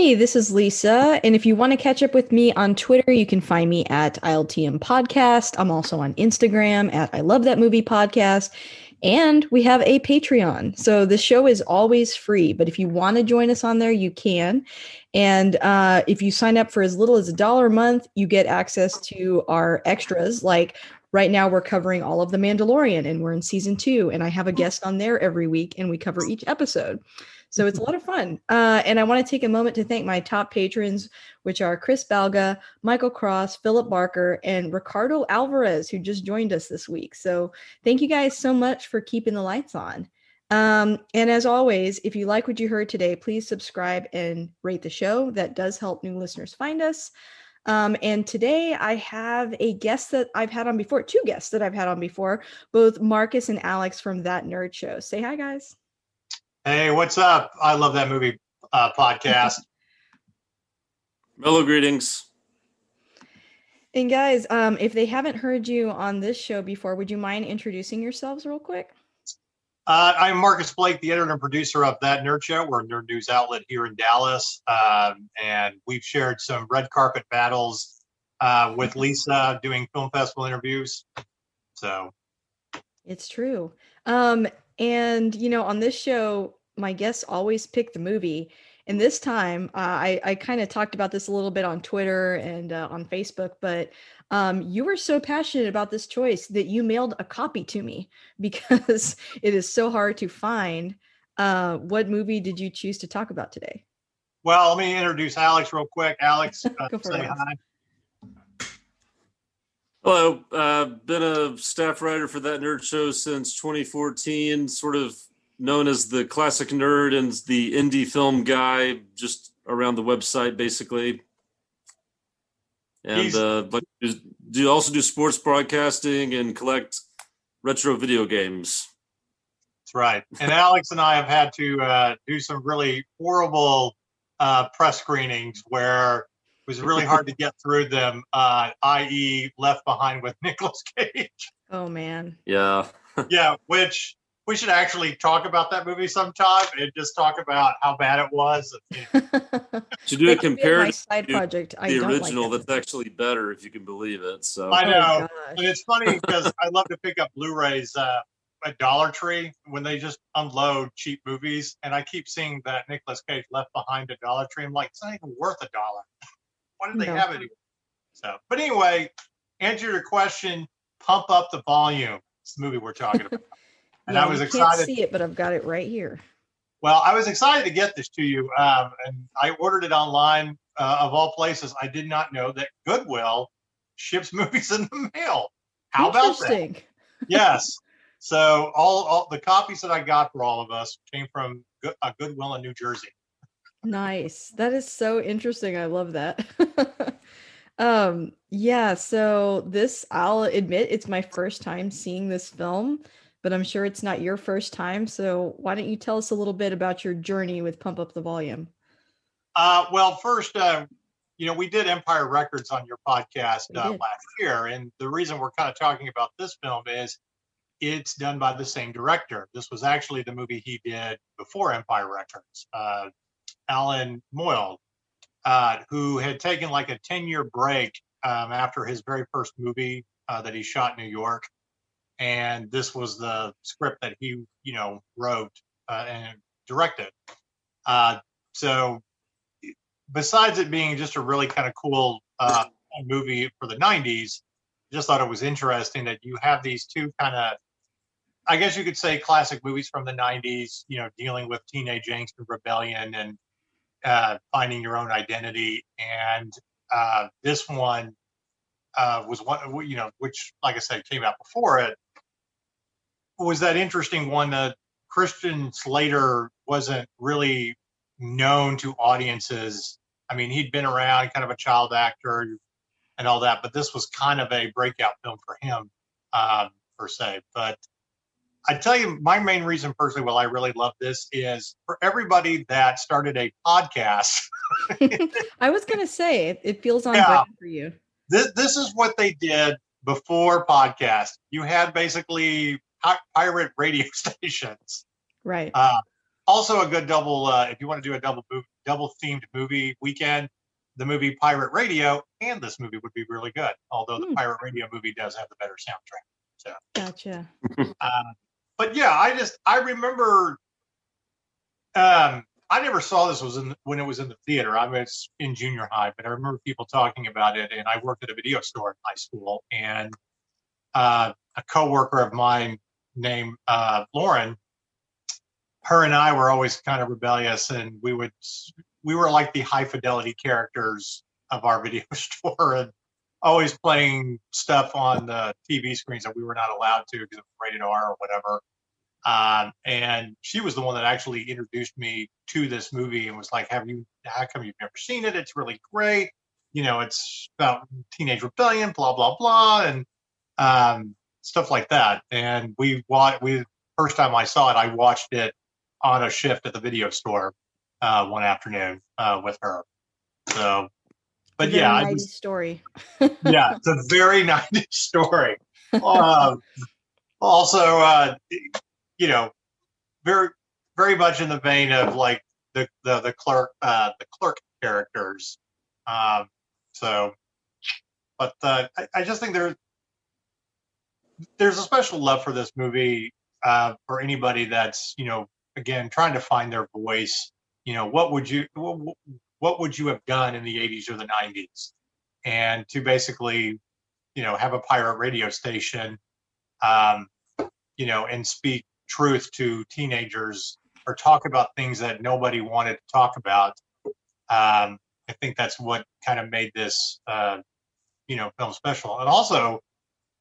Hey, this is Lisa. And if you want to catch up with me on Twitter, you can find me at ILTM Podcast. I'm also on Instagram at I Love That Movie Podcast. And we have a Patreon. So the show is always free, but if you want to join us on there, you can. And uh, if you sign up for as little as a dollar a month, you get access to our extras. Like right now, we're covering all of The Mandalorian and we're in season two. And I have a guest on there every week and we cover each episode. So it's a lot of fun. Uh, and I want to take a moment to thank my top patrons, which are Chris Balga, Michael Cross, Philip Barker, and Ricardo Alvarez, who just joined us this week. So thank you guys so much for keeping the lights on. Um, and as always, if you like what you heard today, please subscribe and rate the show. That does help new listeners find us. Um, and today I have a guest that I've had on before, two guests that I've had on before, both Marcus and Alex from That Nerd Show. Say hi, guys. Hey, what's up? I love that movie uh, podcast. Mellow greetings. And guys, um, if they haven't heard you on this show before, would you mind introducing yourselves real quick? Uh, I'm Marcus Blake, the editor and producer of That Nerd Show. We're a nerd news outlet here in Dallas, um, and we've shared some red carpet battles uh, with Lisa doing film festival interviews. So it's true. Um, and you know, on this show, my guests always pick the movie. And this time, uh, I, I kind of talked about this a little bit on Twitter and uh, on Facebook, but um, you were so passionate about this choice that you mailed a copy to me because it is so hard to find. Uh, what movie did you choose to talk about today? Well, let me introduce Alex real quick. Alex, uh, say it, hi. Hello, I've uh, been a staff writer for that nerd show since 2014, sort of known as the classic nerd and the indie film guy, just around the website basically. And uh, but do you also do sports broadcasting and collect retro video games. That's right. And Alex and I have had to uh, do some really horrible uh, press screenings where it was really hard to get through them, uh, i.e., Left Behind with Nicolas Cage. Oh man. Yeah. yeah, which we should actually talk about that movie sometime and just talk about how bad it was. to do a comparison, side project, I the original, like that's actually better if you can believe it. So I know, oh, and it's funny because I love to pick up Blu-rays uh, at Dollar Tree when they just unload cheap movies, and I keep seeing that Nicolas Cage Left Behind at Dollar Tree. I'm like, it's not even worth a dollar. Why did they no. have it here? So, but anyway, answer your question. Pump up the volume. It's the movie we're talking about. and yeah, I was excited. Can't see it, but I've got it right here. Well, I was excited to get this to you, um, and I ordered it online. Uh, of all places, I did not know that Goodwill ships movies in the mail. How about that? yes. So all, all the copies that I got for all of us came from Good, uh, Goodwill in New Jersey. Nice. That is so interesting. I love that. um yeah, so this I'll admit it's my first time seeing this film but I'm sure it's not your first time. So why don't you tell us a little bit about your journey with Pump Up the Volume? Uh, well, first, uh, you know, we did Empire Records on your podcast uh, last year, and the reason we're kind of talking about this film is it's done by the same director. This was actually the movie he did before Empire Records, uh, Allan Moyle, uh, who had taken like a 10 year break um, after his very first movie uh, that he shot in New York and this was the script that he you know wrote uh, and directed uh, so besides it being just a really kind of cool uh, movie for the 90s just thought it was interesting that you have these two kind of, I guess you could say, classic movies from the '90s. You know, dealing with teenage angst and rebellion and uh, finding your own identity, and uh, this one uh, was one, you know, which, like I said, came out before it. Was that interesting one that Christian Slater wasn't really known to audiences. I mean, he'd been around, kind of a child actor and all that, but this was kind of a breakout film for him, um, per se. But I tell you, my main reason personally, why I really love this is for everybody that started a podcast. I was going to say, it, it feels on yeah, for you. This, this is what they did before podcast. You had basically pirate radio stations. Right. Uh, also, a good double uh, if you want to do a double movie, double themed movie weekend. The movie Pirate Radio and this movie would be really good. Although hmm. the Pirate Radio movie does have the better soundtrack. So gotcha. uh, but yeah, I just I remember. Um, I never saw this was in when it was in the theater. I was in junior high, but I remember people talking about it. And I worked at a video store in high school, and uh, a coworker of mine named uh, Lauren her and I were always kind of rebellious, and we would we were like the high fidelity characters of our video store, and always playing stuff on the TV screens that we were not allowed to because was rated R or whatever. Um, and she was the one that actually introduced me to this movie and was like, "Have you? How come you've never seen it? It's really great. You know, it's about teenage rebellion, blah blah blah, and um, stuff like that." And we watched. We first time I saw it, I watched it on a shift at the video store uh, one afternoon uh, with her. So, but yeah, I was, story. yeah, it's a very 90s story. Um, also, uh, you know, very very much in the vein of like the the the clerk uh, the clerk characters. Um, so, but uh, I, I just think there's there's a special love for this movie uh, for anybody that's you know again trying to find their voice. You know what would you what would you have done in the 80s or the 90s and to basically you know have a pirate radio station um, you know and speak truth to teenagers or talk about things that nobody wanted to talk about um, i think that's what kind of made this uh, you know film special. And also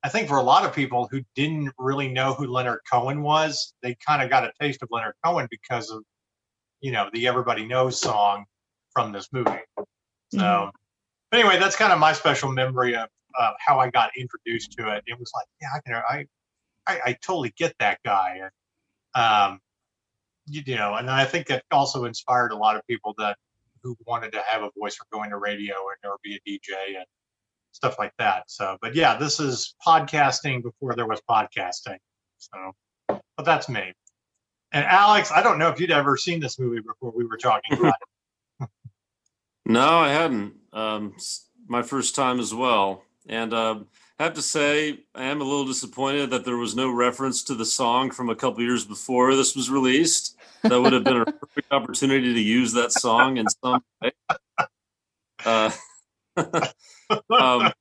I think for a lot of people who didn't really know who Leonard Cohen was, they kind of got a taste of Leonard Cohen because of, you know, the Everybody Knows song from this movie. So, mm-hmm. but anyway, that's kind of my special memory of uh, how I got introduced to it. It was like, yeah, I can, I, I, I totally get that guy. And, um, you, you know, and I think that also inspired a lot of people that who wanted to have a voice for going to radio and or be a DJ and stuff like that. So, but yeah, this is podcasting before there was podcasting. So, but that's me. And Alex, I don't know if you'd ever seen this movie before we were talking about it. no, I hadn't. Um, my first time as well. And uh, I have to say, I am a little disappointed that there was no reference to the song from a couple years before this was released. That would have been a perfect opportunity to use that song in some way. Uh, um,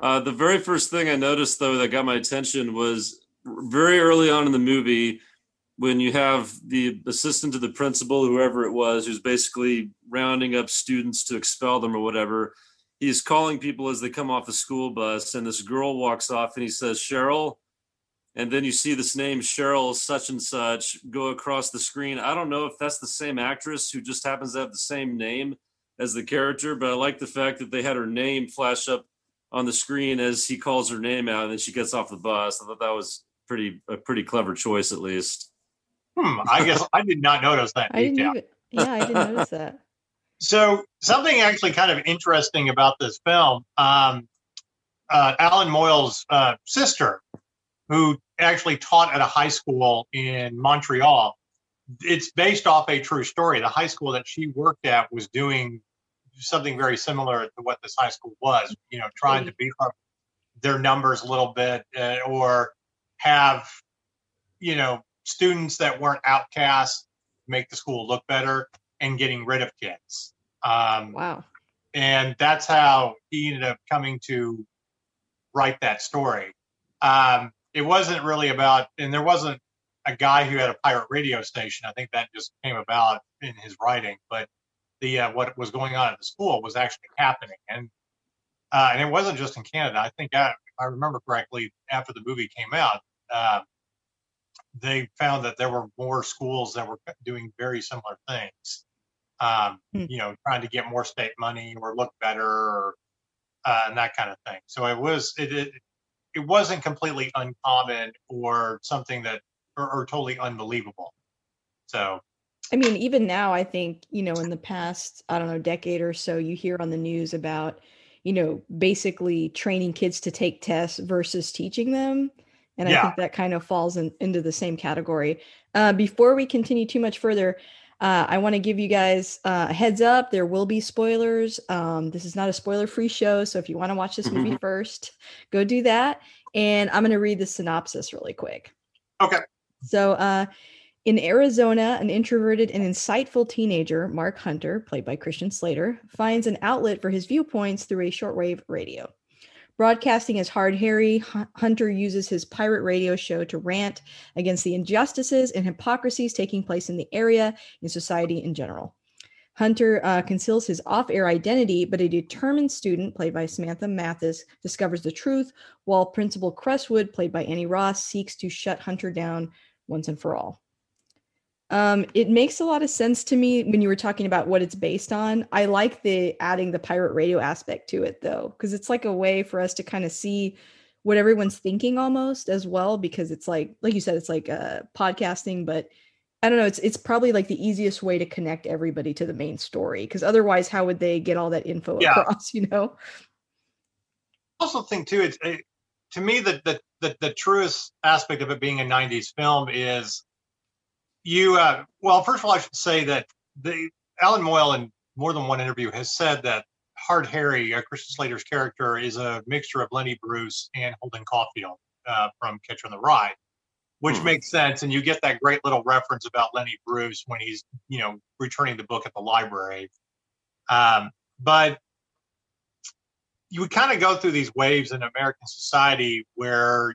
uh, the very first thing I noticed, though, that got my attention was very early on in the movie when you have the assistant to the principal, whoever it was, who's basically rounding up students to expel them or whatever. He's calling people as they come off the school bus, and this girl walks off and he says, Cheryl. And then you see this name, Cheryl, such and such, go across the screen. I don't know if that's the same actress who just happens to have the same name as the character, but I like the fact that they had her name flash up on the screen as he calls her name out, and then she gets off the bus. I thought that was pretty a pretty clever choice, at least. Hmm. I guess I did not notice that. I didn't even, yeah, I didn't notice that. So something actually kind of interesting about this film, um, uh, Allan Moyle's uh, sister, who actually taught at a high school in Montreal. It's based off a true story. The high school that she worked at was doing something very similar to what this high school was. You know, trying to beef up their numbers a little bit, uh, or have you know students that weren't outcasts make the school look better, and getting rid of kids. Um, wow. And that's how he ended up coming to write that story. Um, it wasn't really about, and there wasn't a guy who had a pirate radio station. I think that just came about in his writing, but the uh, what was going on at the school was actually happening, and uh, and it wasn't just in Canada. I think I, if I remember correctly, after the movie came out, uh, they found that there were more schools that were doing very similar things. Um, hmm. You know, trying to get more state money or look better, or uh, and that kind of thing. So it was it, it it wasn't completely uncommon or something that or, or totally unbelievable. So I mean, even now, I think, you know, in the past, I don't know, decade or so, you hear on the news about, you know, basically training kids to take tests versus teaching them. And yeah. I think that kind of falls in, into the same category. Uh, before we continue too much further, uh, I want to give you guys uh, a heads up. There will be spoilers. Um, this is not a spoiler free show. So if you want to watch this movie mm-hmm. first, go do that. And I'm going to read the synopsis really quick. Okay. So, uh, in Arizona, an introverted and insightful teenager, Mark Hunter, played by Christian Slater, finds an outlet for his viewpoints through a shortwave radio. Broadcasting as Hard Harry, Hunter uses his pirate radio show to rant against the injustices and hypocrisies taking place in the area and society in general. Hunter uh, conceals his off air identity, but a determined student, played by Samantha Mathis, discovers the truth, while Principal Creswood, played by Annie Ross, seeks to shut Hunter down once and for all. Um, it makes a lot of sense to me when you were talking about what it's based on. I like the adding the pirate radio aspect to it though, because it's like a way for us to kind of see what everyone's thinking almost as well. Because it's like, like you said, it's like uh, podcasting, but I don't know. It's it's probably like the easiest way to connect everybody to the main story. Because otherwise, how would they get all that info yeah. across? You know. Also think too, it's it, to me that the the the truest aspect of it being a '90s film is you uh, well first of all i should say that the allan moyle in more than one interview has said that hard harry uh, christian slater's character is a mixture of lenny bruce and holden caulfield uh, from catcher in the rye which hmm. makes sense and you get that great little reference about lenny bruce when he's you know returning the book at the library um, but you would kind of go through these waves in american society where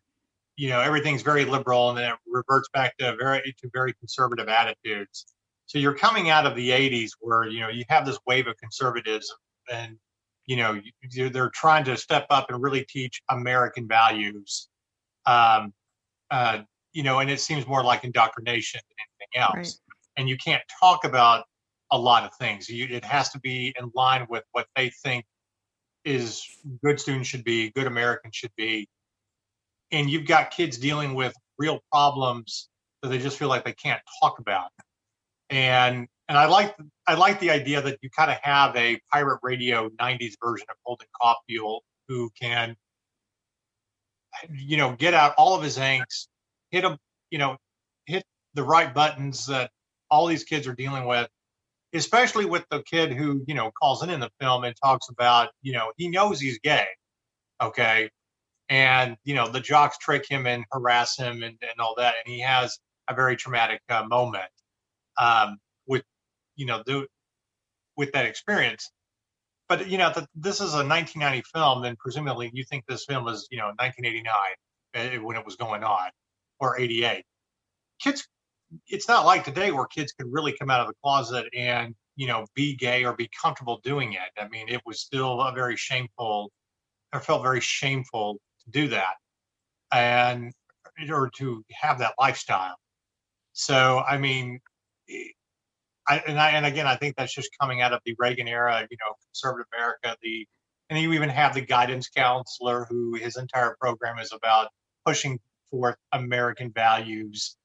you know everything's very liberal and then it reverts back to very to very conservative attitudes. So you're coming out of the 80s where you know you have this wave of conservatism and you know they're trying to step up and really teach american values um, uh, you know and it seems more like indoctrination than anything else. Right. and you can't talk about a lot of things. You, it has to be in line with what they think is good students should be good americans should be and you've got kids dealing with real problems that they just feel like they can't talk about. And and I like I like the idea that you kind of have a pirate radio '90s version of Holden Caulfield who can, you know, get out all of his angst, hit them, you know, hit the right buttons that all these kids are dealing with, especially with the kid who you know calls in in the film and talks about you know he knows he's gay, okay, and you know the jocks trick him and harass him and, and all that and he has a very traumatic uh, moment um, with you know the, with that experience. But you know the, this is a 1990 film and presumably you think this film was you know 1989 uh, when it was going on or 88 kids it's not like today where kids could really come out of the closet and you know be gay or be comfortable doing it i mean it was still a very shameful i felt very shameful to do that and or to have that lifestyle. So I mean, eh, I and I and again I think that's just coming out of the Reagan era, you know, conservative America. The and you even have the guidance counselor who his entire program is about pushing forth American values,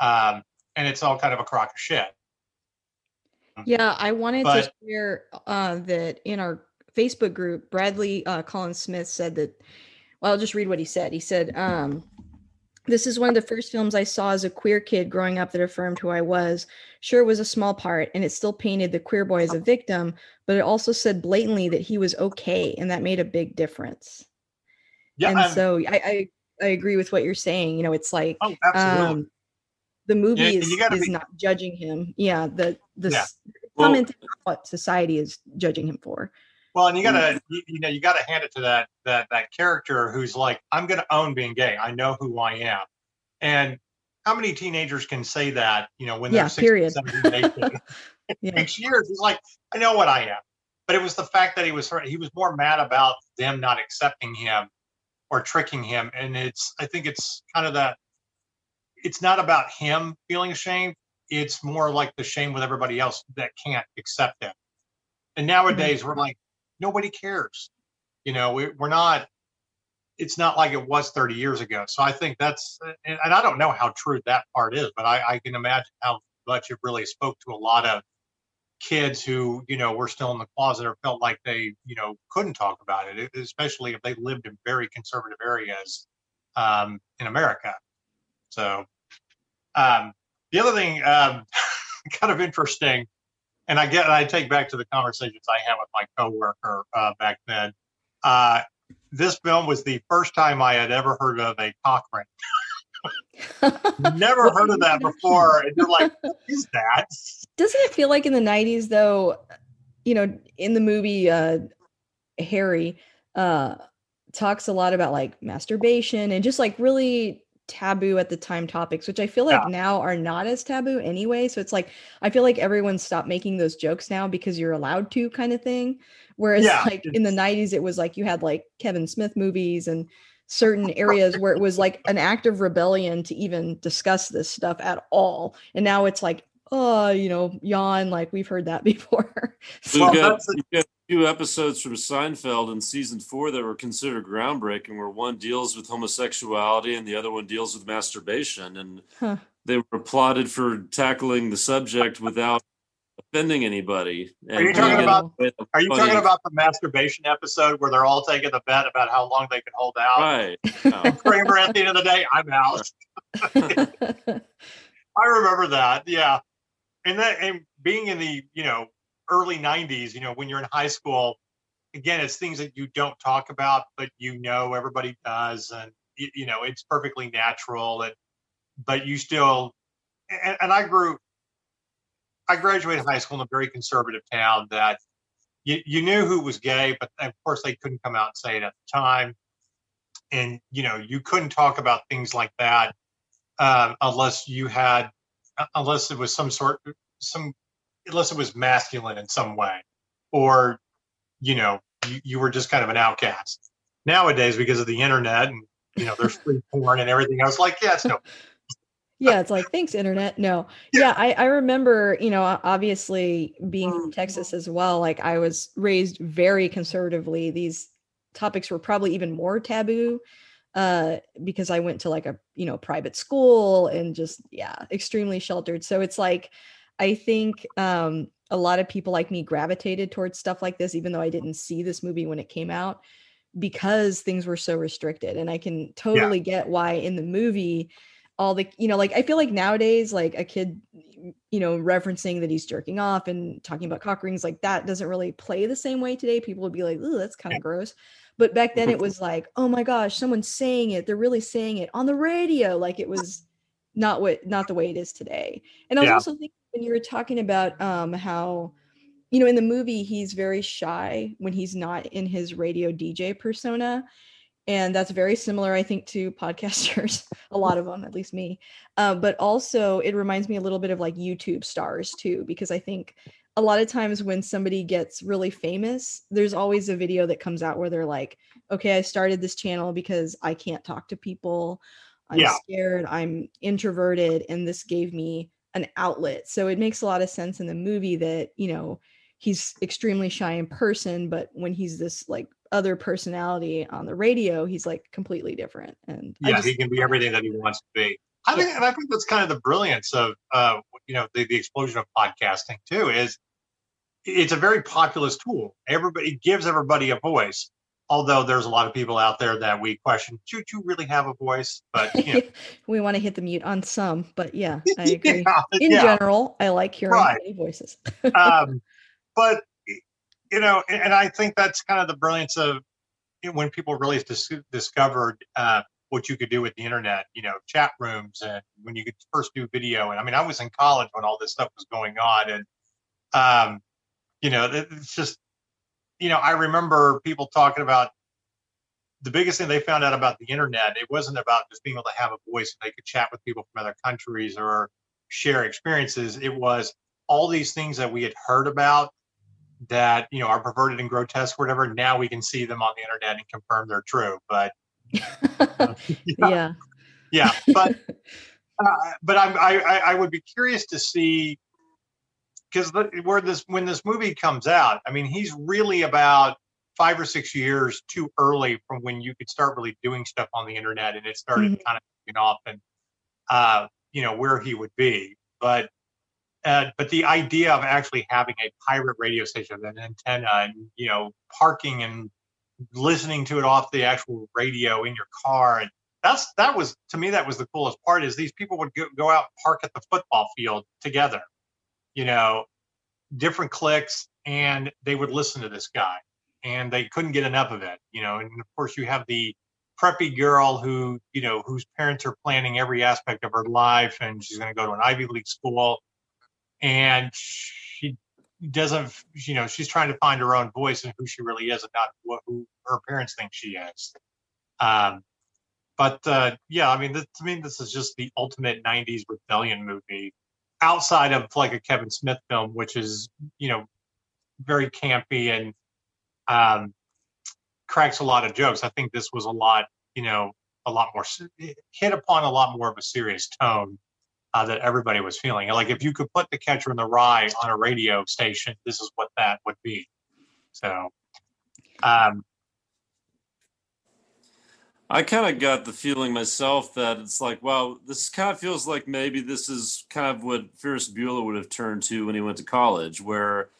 um, and it's all kind of a crock of shit. Yeah, I wanted but, to share uh, that in our Facebook group, Bradley uh, Collins Smith said that well, I'll just read what he said. He said, um, this is one of the first films I saw as a queer kid growing up that affirmed who I was. Sure, it was a small part, and it still painted the queer boy as a victim, but it also said blatantly that he was okay, and that made a big difference. Yeah, and I'm, so I, I, I agree with what you're saying. You know, it's like oh, um, the movie yeah, is, is be- not judging him. Yeah, the the yeah. comment well, what society is judging him for. Well, and you gotta, you, you know, you gotta hand it to that that that character who's like, I'm gonna own being gay. I know who I am. And how many teenagers can say that? You know, when they're Yeah, 16, period. 17, 18? Yeah. six years. He's like, I know what I am. But it was the fact that he was he was more mad about them not accepting him or tricking him. And it's I think it's kind of that it's not about him feeling ashamed. It's more like the shame with everybody else that can't accept him. And nowadays we're like, nobody cares. You know, we, we're not it's not like it was 30 years ago. So I think that's, and, and I don't know how true that part is, but I, I can imagine how much it really spoke to a lot of kids who, you know, were still in the closet or felt like they, you know, couldn't talk about it, especially if they lived in very conservative areas um, in America. So um, the other thing, um, kind of interesting, and I get I take back to the conversations I had with my coworker uh, back then. Uh, this film was the first time I had ever heard of a cock ring. Never heard of that before. And you're like, what is that? Doesn't it feel like in the 90s though, you know, in the movie uh Harry uh talks a lot about like masturbation and just like really taboo at the time topics, which I feel like Yeah. now are not as taboo anyway. So it's like I feel like everyone stopped making those jokes now because you're allowed to kind of thing. Whereas Yeah, like in the 90s it was like you had like Kevin Smith movies and certain areas where it was like an act of rebellion to even discuss this stuff at all. And now it's like, oh, you know, yawn, like we've heard that before. So Well, that's the- you've two episodes from Seinfeld in season four that were considered groundbreaking, where one deals with homosexuality and the other one deals with masturbation. And Huh. they were applauded for tackling the subject without offending anybody. Are you talking about- Are you funny- talking about the masturbation episode where they're all taking the bet about how long they can hold out? Right. No. Kramer at the end of the day, I'm out. I remember that. Yeah. And that and being in the, you know, early 90s, you know, when you're in high school, again, it's things that you don't talk about, but you know everybody does and you, know, it's perfectly natural and but you still and, and I grew I graduated high school in a very conservative town that you, you knew who was gay, but of course they couldn't come out and say it at the time. And you know, you couldn't talk about things like that uh, unless you had, unless it was some sort, some, unless it was masculine in some way, or you know, you, you were just kind of an outcast. Nowadays, because of the internet and you know, there's free porn and everything, I was like, yeah, it's no, yeah, it's like thanks internet. No. Yeah, I I remember, you know, obviously being from Texas as well, like I was raised very conservatively. These topics were probably even more taboo uh because I went to like a, you know, private school and just yeah, extremely sheltered. So it's like I think um a lot of people like me gravitated towards stuff like this even though I didn't see this movie when it came out because things were so restricted and I can totally get why in the movie all the you know like i feel like nowadays like a kid you know referencing that he's jerking off and talking about cock rings like that doesn't really play the same way today. People would be like oh that's kind of gross. But back then it was like oh my gosh someone's saying it. They're really saying it on the radio. Like it was not what not the way it is today. And i was Yeah. also thinking when you were talking about um how you know in the movie he's very shy when he's not in his radio dj persona. And that's very similar i think to podcasters a lot of them at least me. Uh, but also it reminds me a little bit of like youtube stars too because i think a lot of times when somebody gets really famous there's always a video that comes out where they're like okay i started this channel because i can't talk to people i'm Yeah. scared i'm introverted and this gave me an outlet so it makes a lot of sense in the movie that you know he's extremely shy in person but when he's this like other personality on the radio he's like completely different and yeah, just- he can be everything that he wants to be. I think, and I think that's kind of the brilliance of, uh, you know, the, the explosion of podcasting too. Is it's a very populist tool. Everybody it gives everybody a voice. Although there's a lot of people out there that we question, do you really have a voice? But you know, we want to hit the mute on some but yeah i agree yeah, in yeah. general i like hearing Right. many voices um, but you know, and, I think that's kind of the brilliance of when people really dis- discovered uh, what you could do with the internet. You know, chat rooms, and when you could first do video. And I mean, I was in college when all this stuff was going on, and um, you know, it- it's just you know, I remember people talking about the biggest thing they found out about the internet. It wasn't about just being able to have a voice and they could chat with people from other countries or share experiences. It was all these things that we had heard about that you know are perverted and grotesque, whatever. Now we can see them on the internet and confirm they're true. But yeah. yeah, yeah, but uh, but I'm, I I would be curious to see because where this when this movie comes out, I mean, he's really about five or six years too early from when you could start really doing stuff on the internet, and it started mm-hmm. kind of taking off and uh, you know where he would be. But uh, but the idea of actually having a pirate radio station, with an antenna, and you know parking and listening to it off the actual radio in your car and that's that was to me that was the coolest part is these people would go, go out park at the football field together you know different clicks and they would listen to this guy and they couldn't get enough of it you know and of course you have the preppy girl who you know whose parents are planning every aspect of her life and she's going to go to an ivy league school and she doesn't you know she's trying to find her own voice and who she really is and not what who her parents think she is. Um, but uh, yeah, I mean, this, to me, this is just the ultimate '90s rebellion movie, outside of like a Kevin Smith film, which is you know very campy and um, cracks a lot of jokes. I think this was a lot, you know, a lot more hit upon a lot more of a serious tone uh, that everybody was feeling. Like if you could put the Catcher in the Rye on a radio station, this is what that would be. So, um, I kind of got the feeling myself that it's like, well, this kind of feels like maybe this is kind of what Ferris Bueller would have turned to when he went to college, where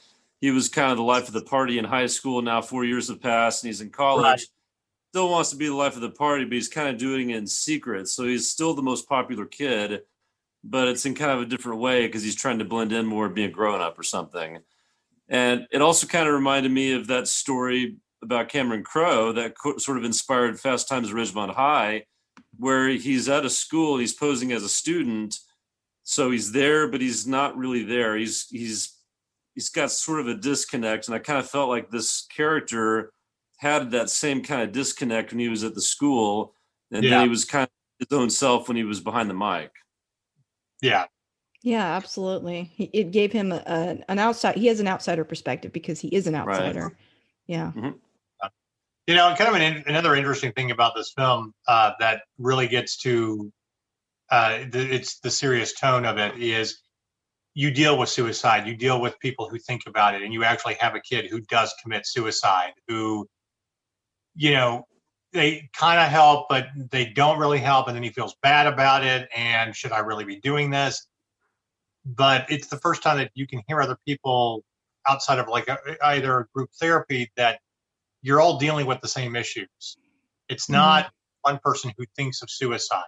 he was kind of the life of the party in high school. Now four years have passed and he's in college. Right. Still wants to be the life of the party, but he's kind of doing it in secret. So he's still the most popular kid, but it's in kind of a different way because he's trying to blend in more, being grown up or something. And it also kind of reminded me of that story about Cameron Crowe that co- sort of inspired Fast Times at Ridgemont High, where he's at a school, he's posing as a student, so he's there, but he's not really there. He's he's he's got sort of a disconnect, and I kind of felt like this character had that same kind of disconnect when he was at the school, and yeah. then he was kind of his own self when he was behind the mic. Yeah. Yeah, absolutely. It gave him a, a, an outside. He has an outsider perspective because he is an outsider. Right. Yeah. Mm-hmm. You know, kind of an, another interesting thing about this film uh, that really gets to uh, the, it's the serious tone of it is you deal with suicide, you deal with people who think about it, and you actually have a kid who does commit suicide, who, you know, they kind of help, but they don't really help, and then he feels bad about it. And should I really be doing this? But it's the first time that you can hear other people outside of like a, either group therapy that you're all dealing with the same issues. It's mm-hmm. not mm-hmm. one person who thinks of suicide,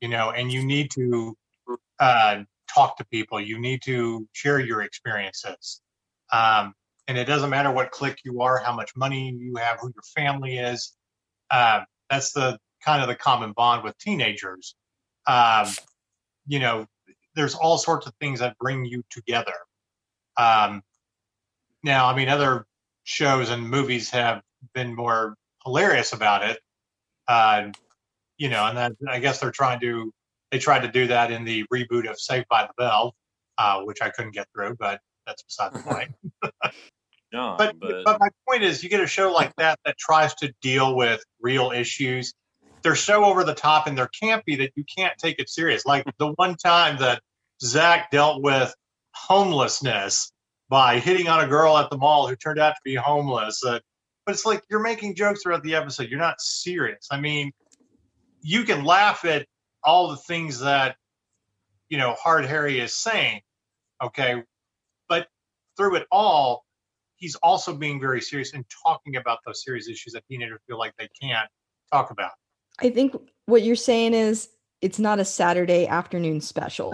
you know, and you need to uh, talk to people. You need to share your experiences. Um, and it doesn't matter what clique you are, how much money you have, who your family is. Uh, that's the kind of the common bond with teenagers. Um, you know, there's all sorts of things that bring you together. Um, now, I mean, other shows and movies have been more hilarious about it. Uh, you know, and then I guess they're trying to they tried to do that in the reboot of Saved by the Bell, uh, which I couldn't get through, but that's beside the point. no, but, but but my point is, you get a show like that that tries to deal with real issues. They're so over the top and they're campy that you can't take it serious. Like the one time that Zach dealt with homelessness by hitting on a girl at the mall who turned out to be homeless. Uh, but it's like you're making jokes throughout the episode. You're not serious. I mean, you can laugh at all the things that you know Hard Harry is saying, okay, but through it all, he's also being very serious and talking about those serious issues that teenagers feel like they can't talk about. I think what you're saying is it's not a Saturday afternoon special.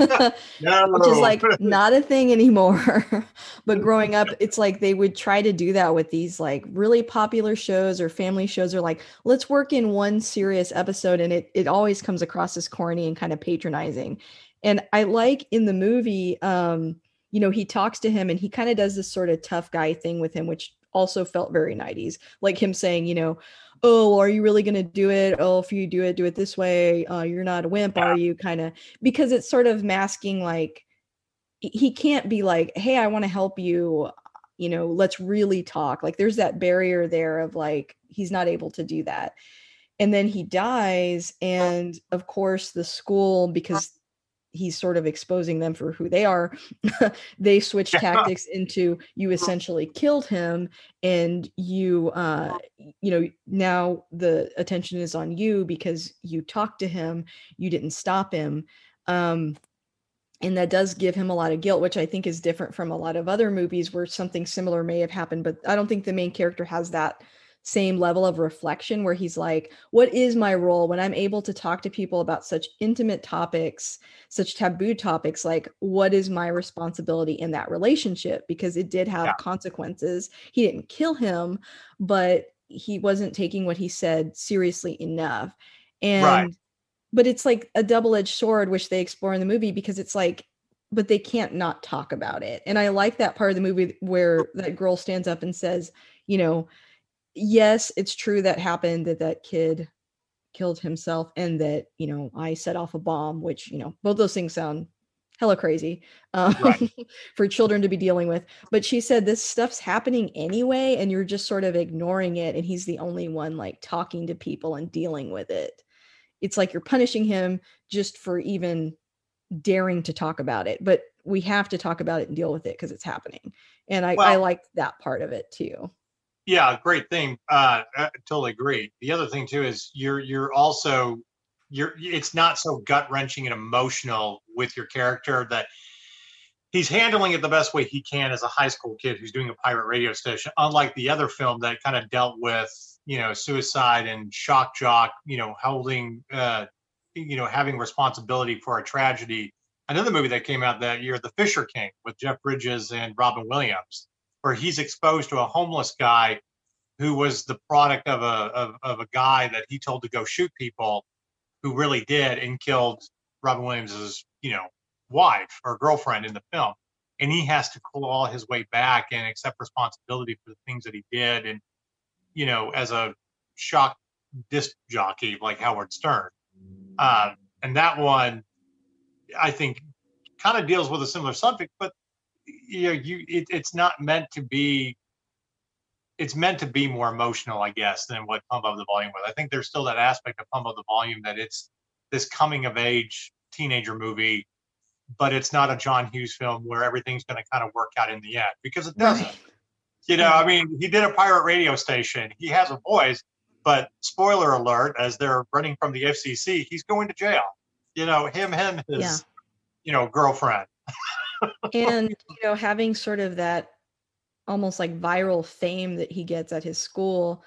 no. which is like not a thing anymore. but growing up, it's like they would try to do that with these like really popular shows or family shows, or like, let's work in one serious episode. And it, it always comes across as corny and kind of patronizing. And I like in the movie, um, you know, he talks to him and he kind of does this sort of tough guy thing with him, which also felt very 90s. Like him saying, you know, oh, are you really going to do it? Oh, if you do it, do it this way. Uh, you're not a wimp, are you? Kind of because it's sort of masking like he can't be like, hey, I want to help you. You know, let's really talk. Like there's that barrier there of like, he's not able to do that. And then he dies. And of course, the school, because he's sort of exposing them for who they are they switch tactics into you essentially killed him and you uh you know now the attention is on you because you talked to him you didn't stop him um and that does give him a lot of guilt which i think is different from a lot of other movies where something similar may have happened but i don't think the main character has that same level of reflection where he's like, what is my role when I'm able to talk to people about such intimate topics, such taboo topics? Like, what is my responsibility in that relationship? Because it did have yeah. consequences. He didn't kill him, but he wasn't taking what he said seriously enough. And, right. but it's like a double edged sword, which they explore in the movie because it's like, but they can't not talk about it. And I like that part of the movie where that girl stands up and says, you know, yes, it's true that happened that that kid killed himself and that, you know, I set off a bomb, which, you know, both those things sound hella crazy um, right. for children to be dealing with. But she said this stuff's happening anyway, and you're just sort of ignoring it. And he's the only one like talking to people and dealing with it. It's like you're punishing him just for even daring to talk about it. But we have to talk about it and deal with it because it's happening. And I, well, I like that part of it too. Yeah, great thing. Uh, I totally agree. The other thing too is you're you're also you're it's not so gut wrenching and emotional with your character that he's handling it the best way he can as a high school kid who's doing a pirate radio station. Unlike the other film that kind of dealt with you know suicide and shock jock, you know, holding uh, you know having responsibility for a tragedy. Another movie that came out that year, The Fisher King, with Jeff Bridges and Robin Williams where he's exposed to a homeless guy who was the product of a of, of a guy that he told to go shoot people who really did and killed Robin Williams's, you know, wife or girlfriend in the film. And he has to claw his way back and accept responsibility for the things that he did. And, you know, as a shock disc jockey like Howard Stern. Uh, and that one, I think, kind of deals with a similar subject, but you know you it, it's not meant to be it's meant to be more emotional i guess than what pump up the volume was. I think there's still that aspect of pump up the volume that it's this coming of age teenager movie but it's not a john hughes film where everything's going to kind of work out in the end because it doesn't. Right. you know i mean he did a pirate radio station. He has a voice but spoiler alert as they're running from the fcc he's going to jail. You know him him his yeah. you know girlfriend and you know having sort of that almost like viral fame that he gets at his school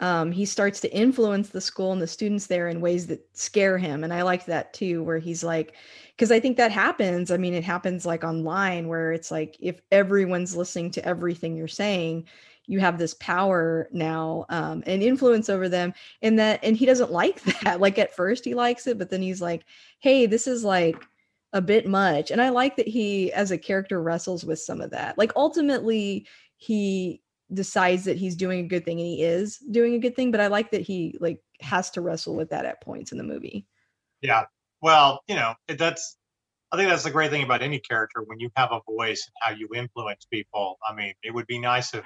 um, he starts to influence the school and the students there in ways that scare him and i like that too where he's like because i think that happens i mean it happens like online where it's like if everyone's listening to everything you're saying you have this power now um, and influence over them and that and he doesn't like that like at first he likes it but then he's like hey this is like a bit much. And I like that he, as a character, wrestles with some of that. Like ultimately, he decides that he's doing a good thing and he is doing a good thing. But I like that he like has to wrestle with that at points in the movie. Yeah. Well, you know, that's I think that's the great thing about any character when you have a voice and how you influence people. I mean, it would be nice if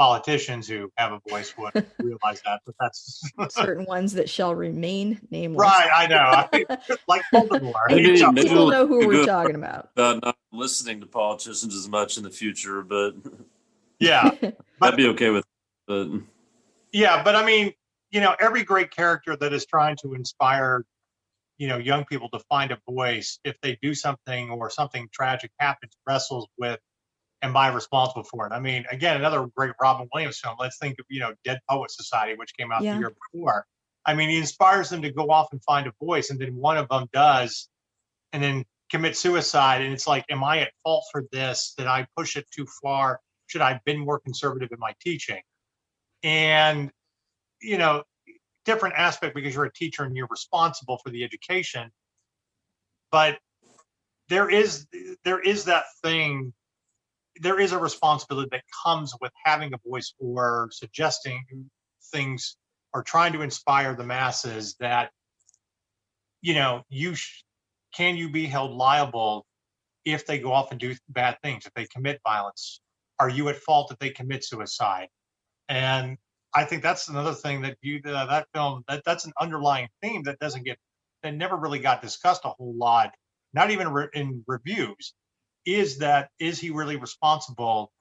politicians who have a voice would realize that, but that's certain ones that shall remain nameless. Right, I know. I, like Voldemort. maybe, people know who we're talking about. About not listening to politicians as much in the future, but yeah, I'd be okay with. But yeah, but I mean, you know, every great character that is trying to inspire, you know, young people to find a voice if they do something or something tragic happens, wrestles with am I responsible for it? I mean, again, another great Robin Williams film. Let's think of, you know, Dead Poet Society, which came out yeah. the year before. I mean, he inspires them to go off and find a voice, and then one of them does, and then commit suicide. And it's like, am I at fault for this? Did I push it too far? Should I have been more conservative in my teaching? And, you know, different aspect because you're a teacher and you're responsible for the education. But there is there is that thing there is a responsibility that comes with having a voice or suggesting things or trying to inspire the masses that you know you sh- can you be held liable if they go off and do bad things if they commit violence? Are you at fault if they commit suicide? And i think that's another thing that you uh, that film that that's an underlying theme that doesn't get that never really got discussed a whole lot not even re- in reviews is that is he really responsible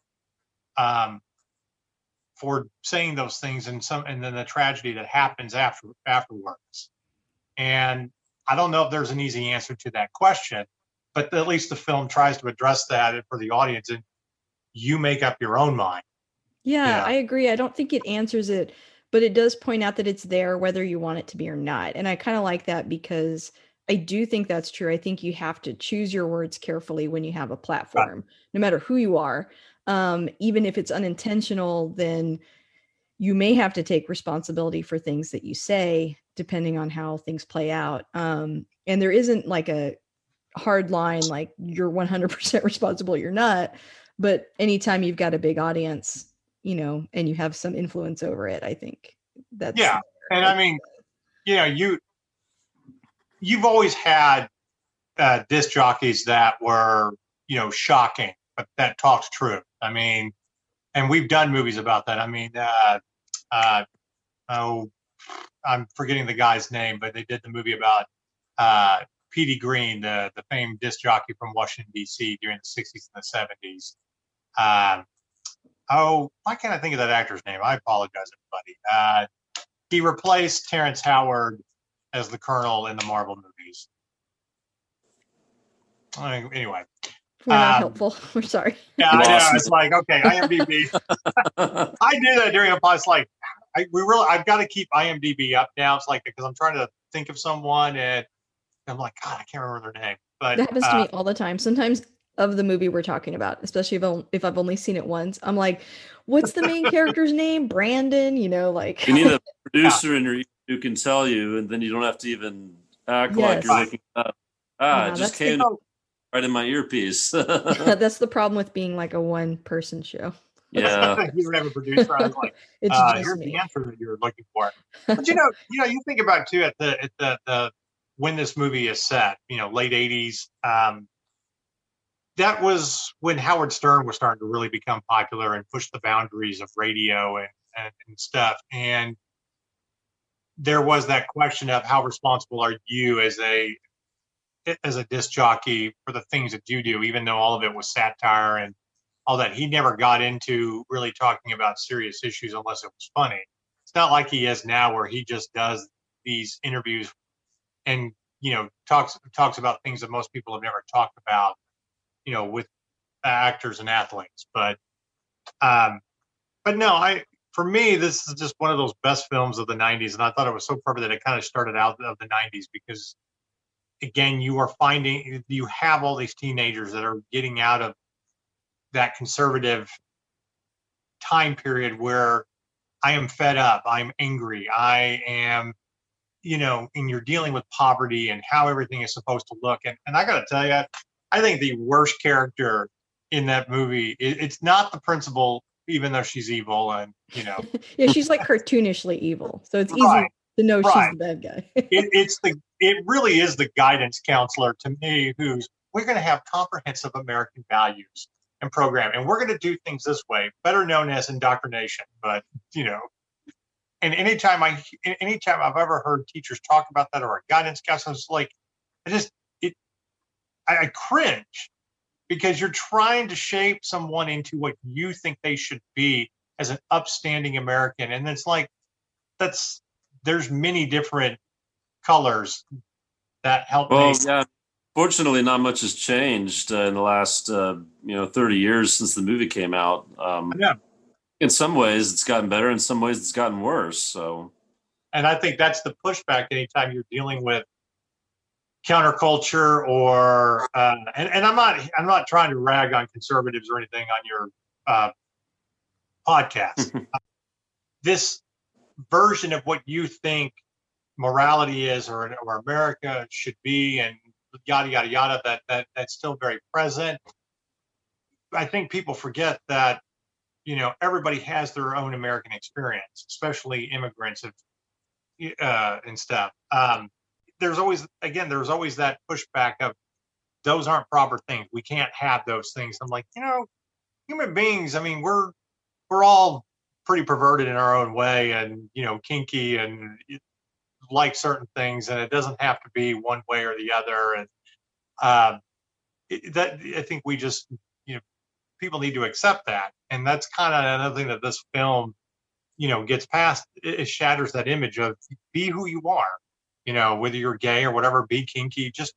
um, for saying those things and some and then the tragedy that happens after afterwards? And i don't know if there's an easy answer to that question but at least the film tries to address that for the audience and you make up your own mind. Yeah, yeah. i agree. I don't think it answers it but it does point out that it's there whether you want it to be or not and i kind of like that because I do think that's true. I think you have to choose your words carefully when you have a platform, right. no matter who you are. Um, even if it's unintentional, then you may have to take responsibility for things that you say, depending on how things play out. Um, and there isn't like a hard line, like you're 100% responsible, you're not. But anytime you've got a big audience, you know, and you have some influence over it, I think that's. Yeah. And I mean, you know, you you've always had uh, disc jockeys that were, you know, shocking, but that talks true. I mean, and we've done movies about that. I mean, uh, uh, oh, I'm forgetting the guy's name, but they did the movie about uh, Petey Greene, the the famed disc jockey from Washington D.C. during the 60s and the 70s. Um, oh, why can't I think of that actor's name? I apologize, everybody. Uh, he replaced Terrence Howard as the Colonel in the Marvel movies. Anyway. We're not um, helpful. We're sorry. Yeah, I know. It's like, okay, IMDb. I do that during a podcast. Like, I, we really, I've got to keep IMDb up now. It's like, because I'm trying to think of someone and I'm like, God, I can't remember their name. But that happens uh, to me all the time. Sometimes of the movie we're talking about, especially if, i if I've only seen it once, I'm like, what's the main character's name? Brandon, you know, like. You need a producer yeah. in your who can tell you, and then you don't have to even act yes. like you're looking up. Ah, yeah, it just came the, right in my earpiece. that's the problem with being like a one person show. Yeah, you don't have a producer. I was like, it's uh, here's me. the answer that you're looking for. But you know, you know, you think about too at the at the, the when this movie is set, you know, late '80s. Um, that was when Howard Stern was starting to really become popular and push the boundaries of radio and, and, and stuff. And there was that question of how responsible are you as a as a disc jockey for the things that you do, even though all of it was satire and all that. He never got into really talking about serious issues unless it was funny. It's not like he is now, where he just does these interviews and you know talks talks about things that most people have never talked about, you know, with actors and athletes. But um, but no, I for me, this is just one of those best films of the 90s. And I thought it was so perfect that it kind of started out of the 90s because, again, you are finding, you have all these teenagers that are getting out of that conservative time period where I am fed up, I'm angry, I am, you know, and you're dealing with poverty and how everything is supposed to look. And, and I got to tell you, I think the worst character in that movie, it, it's not the principal even though she's evil and you know. Yeah she's like cartoonishly evil so it's easy to know right. she's the bad guy. It, it's the it really is the guidance counselor to me who's we're going to have comprehensive american values and program and we're going to do things this way better known as indoctrination but you know. And anytime i anytime i've ever heard teachers talk about that or a guidance counselor it's like i just it I, I cringe because you're trying to shape someone into what you think they should be as an upstanding American. And it's like, that's, there's many different colors that help. Well, make- yeah. Fortunately, not much has changed uh, in the last, uh, you know, 30 years since the movie came out. Um, yeah. In some ways, it's gotten better. In some ways, it's gotten worse. So, and I think that's the pushback anytime you're dealing with counterculture or uh, and, and I'm not I'm not trying to rag on conservatives or anything on your uh, podcast. this version of what you think morality is or, or America should be and yada yada yada that that that's still very present. I think people forget that you know everybody has their own American experience, especially immigrants of, uh, and stuff. Um, there's always again there's always that pushback of those aren't proper things. We can't have those things. I'm like, you know, human beings. I mean, we're we're all pretty perverted in our own way, and you know, kinky and like certain things, and it doesn't have to be one way or the other. And um, it, that I think we just you know people need to accept that, and that's kind of another thing that this film you know gets past. It shatters that image of be who you are. You know, whether you're gay or whatever, be kinky. Just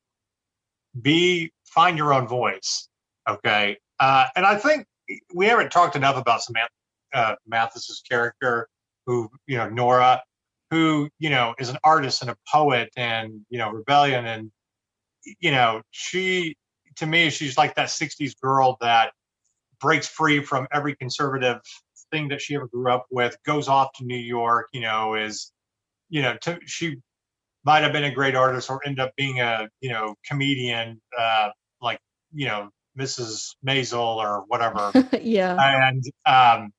be find your own voice. Okay, uh, and I think we haven't talked enough about Samantha uh, Mathis's character, who you know Nora, who you know is an artist and a poet and you know rebellion and you know she to me she's like that 60s girl that breaks free from every conservative thing that she ever grew up with goes off to new york you know is you know to, she might have been a great artist or end up being a you know comedian uh like you know mrs maisel or whatever yeah and um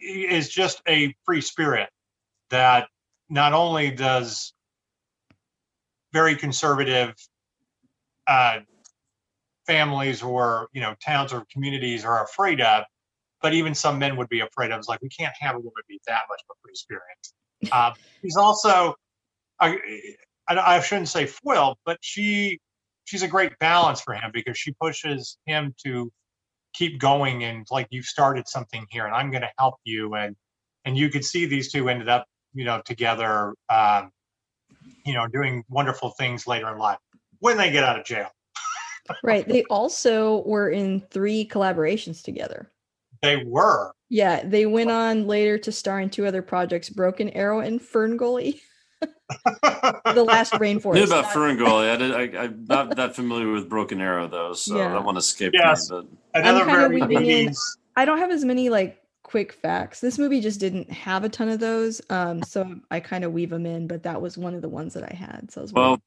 is just a free spirit that not only does very conservative uh, families or you know towns or communities are afraid of, but even some men would be afraid of. It's like we can't have a woman be that much of a free spirit. Uh, he's also, I, I shouldn't say foil, but she she's a great balance for him because she pushes him to keep going and like you've started something here and I'm going to help you. And and you could see these two ended up you know together um, you know doing wonderful things later in life when they get out of jail. Right. They also were in three collaborations together. They were. Yeah. They went on later to star in two other projects broken arrow and ferngully the last rainforest. I knew about Ferngully. I, did, I, am not that familiar with Broken Arrow though, so yeah. that one escaped yes. me. But another very in, I don't have as many like quick facts. This movie just didn't have a ton of those, um, so I kind of weave them in. But that was one of the ones that I had. So I well,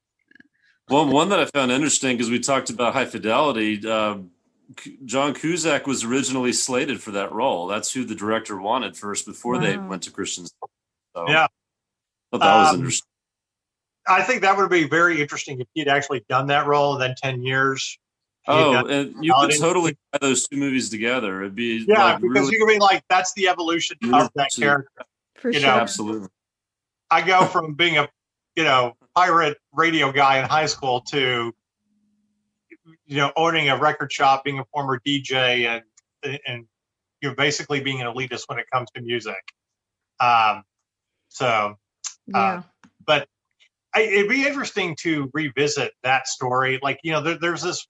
well, one that I found interesting because we talked about High Fidelity. Uh, John Cusack was originally slated for that role. That's who the director wanted first before wow. they went to Christian. So, yeah, that was um, interesting. I think that would be very interesting if he had actually done that role and then 10 years. Oh, and you could totally tie those two movies together. It'd be yeah, like because really, you could be like, that's the evolution of that character. For you sure. know, absolutely. I go from being a you know pirate radio guy in high school to you know owning a record shop, being a former DJ, and and you know basically being an elitist when it comes to music. Um, so, uh, yeah. But I, it'd be interesting to revisit that story. Like, you know, there, there's this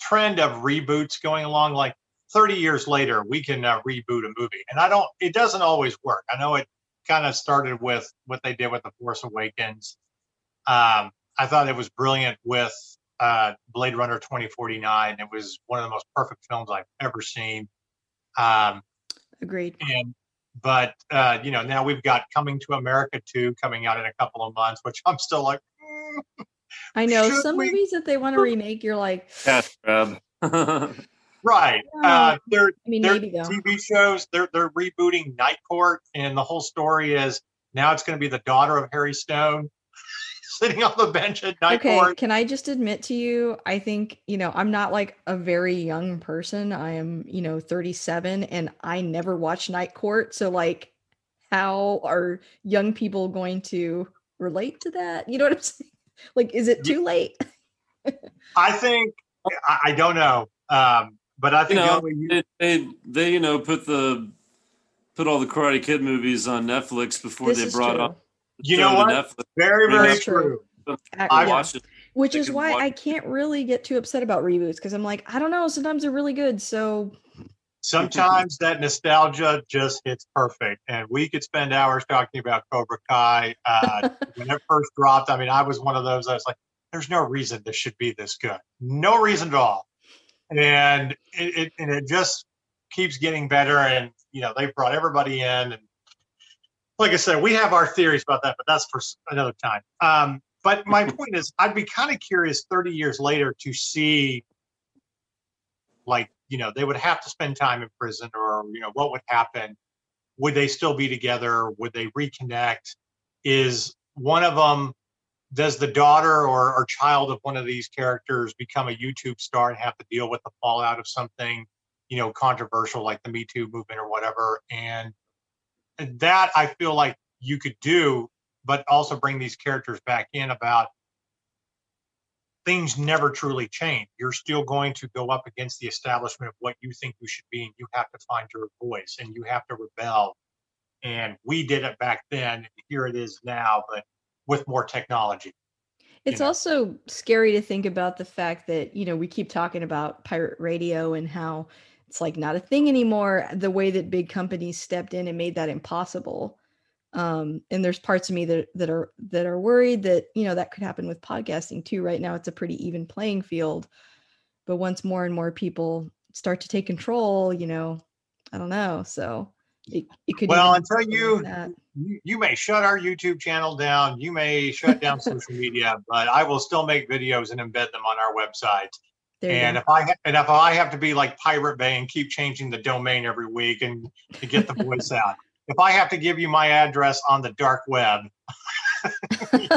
trend of reboots going along. Like 30 years later, we can uh, reboot a movie, and I don't. It doesn't always work. I know it kind of started with what they did with the Force Awakens. Um, I thought it was brilliant with uh, Blade Runner 2049. It was one of the most perfect films I've ever seen. Um, Agreed. And but uh, you know, now we've got Coming to America 2 coming out in a couple of months, which I'm still like. Mm, I know some we? movies that they want to remake. You're like, yeah, right. Uh, they're, I mean, they're maybe TV shows. They're they're rebooting Night Court, and the whole story is now it's going to be the daughter of Harry Stone sitting on the bench at night okay, court. Can I just admit to you, I think, you know, I'm not like a very young person. I am, you know, 37 and I never watched Night Court. So like how are young people going to relate to that? You know what I'm saying? Like, is it too late? I think I don't know. Um, but I think you know, you- they, they, they, you know, put the put all the Karate Kid movies on Netflix before this they brought up you know what? Netflix. Very, very true. I watched it. Which is why I can't really get too upset about reboots because I'm like, I don't know. Sometimes they're really good. So sometimes that nostalgia just hits perfect. And we could spend hours talking about Cobra Kai. Uh, when it first dropped, I mean, I was one of those. I was like, there's no reason this should be this good. No reason at all. And it, it and it just keeps getting better. And you know, they've brought everybody in and like I said, we have our theories about that, but that's for another time. Um, but my point is, I'd be kind of curious 30 years later to see, like, you know, they would have to spend time in prison, or you know, what would happen? Would they still be together? Would they reconnect? Is one of them does the daughter or, or child of one of these characters become a YouTube star and have to deal with the fallout of something, you know, controversial like the Me Too movement or whatever? And that I feel like you could do, but also bring these characters back in about things never truly change. You're still going to go up against the establishment of what you think you should be, and you have to find your voice and you have to rebel. And we did it back then. Here it is now, but with more technology. It's you know? also scary to think about the fact that, you know, we keep talking about pirate radio and how it's like not a thing anymore. The way that big companies stepped in and made that impossible. Um, and there's parts of me that that are that are worried that you know that could happen with podcasting too. Right now, it's a pretty even playing field, but once more and more people start to take control, you know, I don't know. So it, it could. Well, until you, you you may shut our YouTube channel down, you may shut down social media, but I will still make videos and embed them on our website. And if I and if I have to be like Pirate Bay and keep changing the domain every week and to get the voice out, if I have to give you my address on the dark web, you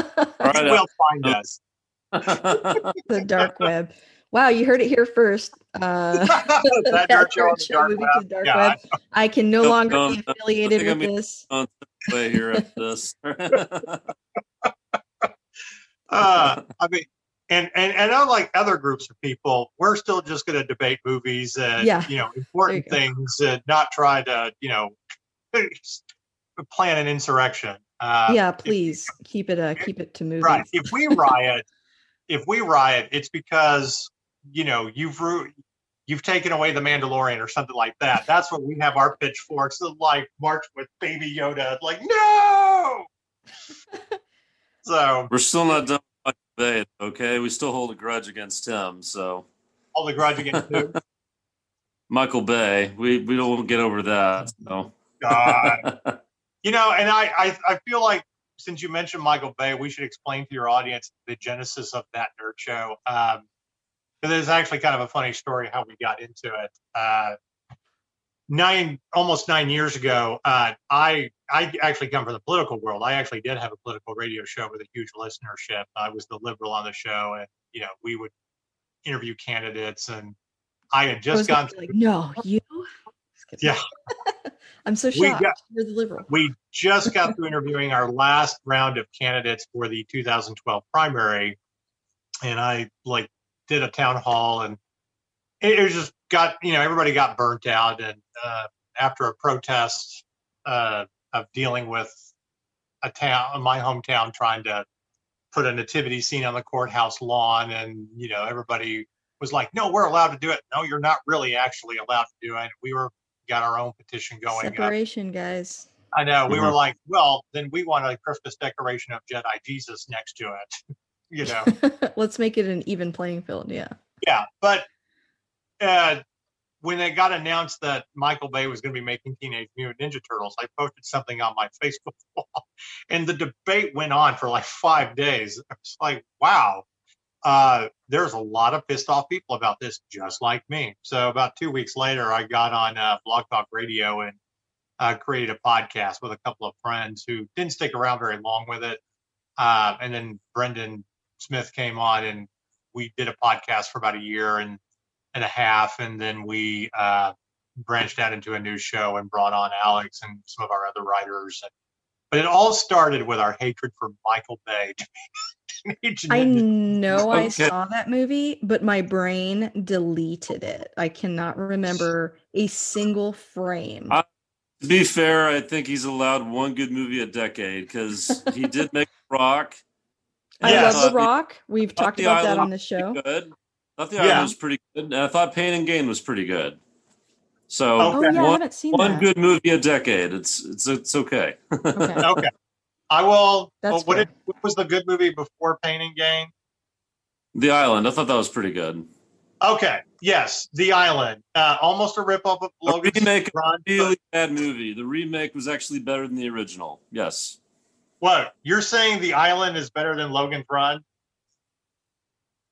will find us. the dark web. Wow, you heard it here first. Uh, that, dark show on the dark, web. dark yeah, web. I, I, can no longer um, be affiliated with this. Way here at this. uh, I mean, and, and and unlike other groups of people, we're still just going to debate movies and yeah. you know important you things and not try to you know plan an insurrection. Uh, yeah, please if, keep it uh, keep it to movies. Right. If we riot, if we riot, it's because you know you've you've taken away the Mandalorian or something like that. That's what we have our pitchforks to like march with Baby Yoda, like no. so we're still not done. Bay, okay, we still hold a grudge against him. So hold a grudge against who? Michael Bay. We we don't get over that. So. God. you know, and I, I I feel like since you mentioned Michael Bay, we should explain to your audience the genesis of that nerd show. Um, it's actually kind of a funny story how we got into it. Uh, nine almost nine years ago, uh, I I actually come from the political world. I actually did have a political radio show with a huge listenership. I was the liberal on the show, and you know we would interview candidates, and I had just gone. Like, no, you. Yeah. I'm so shocked. Got, You're the liberal. We just got through interviewing our last round of candidates for the 2012 primary, and I like did a town hall, and it, it was just got you know everybody got burnt out, and uh, after a protest uh, of dealing with a town, my hometown, trying to put a nativity scene on the courthouse lawn, and you know everybody was like, "No, we're allowed to do it." No, you're not really actually allowed to do it. We were got our own petition going. Separation, up. guys. I know. We mm-hmm. were like, well, then we want a Christmas decoration of Jedi Jesus next to it. you know, let's make it an even playing field. Yeah. Yeah, but uh, when it got announced that Michael Bay was going to be making Teenage Mutant Ninja Turtles, I posted something on my Facebook wall, and the debate went on for like five days. It's like, wow, uh, there's a lot of pissed off people about this, just like me. So about two weeks later, I got on uh, Blog Talk Radio and uh, created a podcast with a couple of friends who didn't stick around very long with it. Uh, and then Brendan Smith came on, and we did a podcast for about a year and and a half, and then we uh, branched out into a new show and brought on Alex and some of our other writers. But it all started with our hatred for Michael Bay. I know. I saw that movie, but my brain deleted it. I cannot remember a single frame. Uh, to be fair, I think he's allowed one good movie a decade because he did make Rock. I yes. love The Rock. We've talked about that on the show. Good. I thought The yeah. Island was pretty good. And I thought Pain and Gain was pretty good. So oh, yeah, one, I haven't seen one that. good movie a decade. It's it's it's okay. Okay. okay. I will. That's what, did, what was the good movie before Pain and Gain? The Island. I thought that was pretty good. Okay. Yes, The Island. Uh, almost a ripoff of Logan. A remake. Run, really but... bad movie. The remake was actually better than the original. Yes. What you're saying? The Island is better than Logan's Run?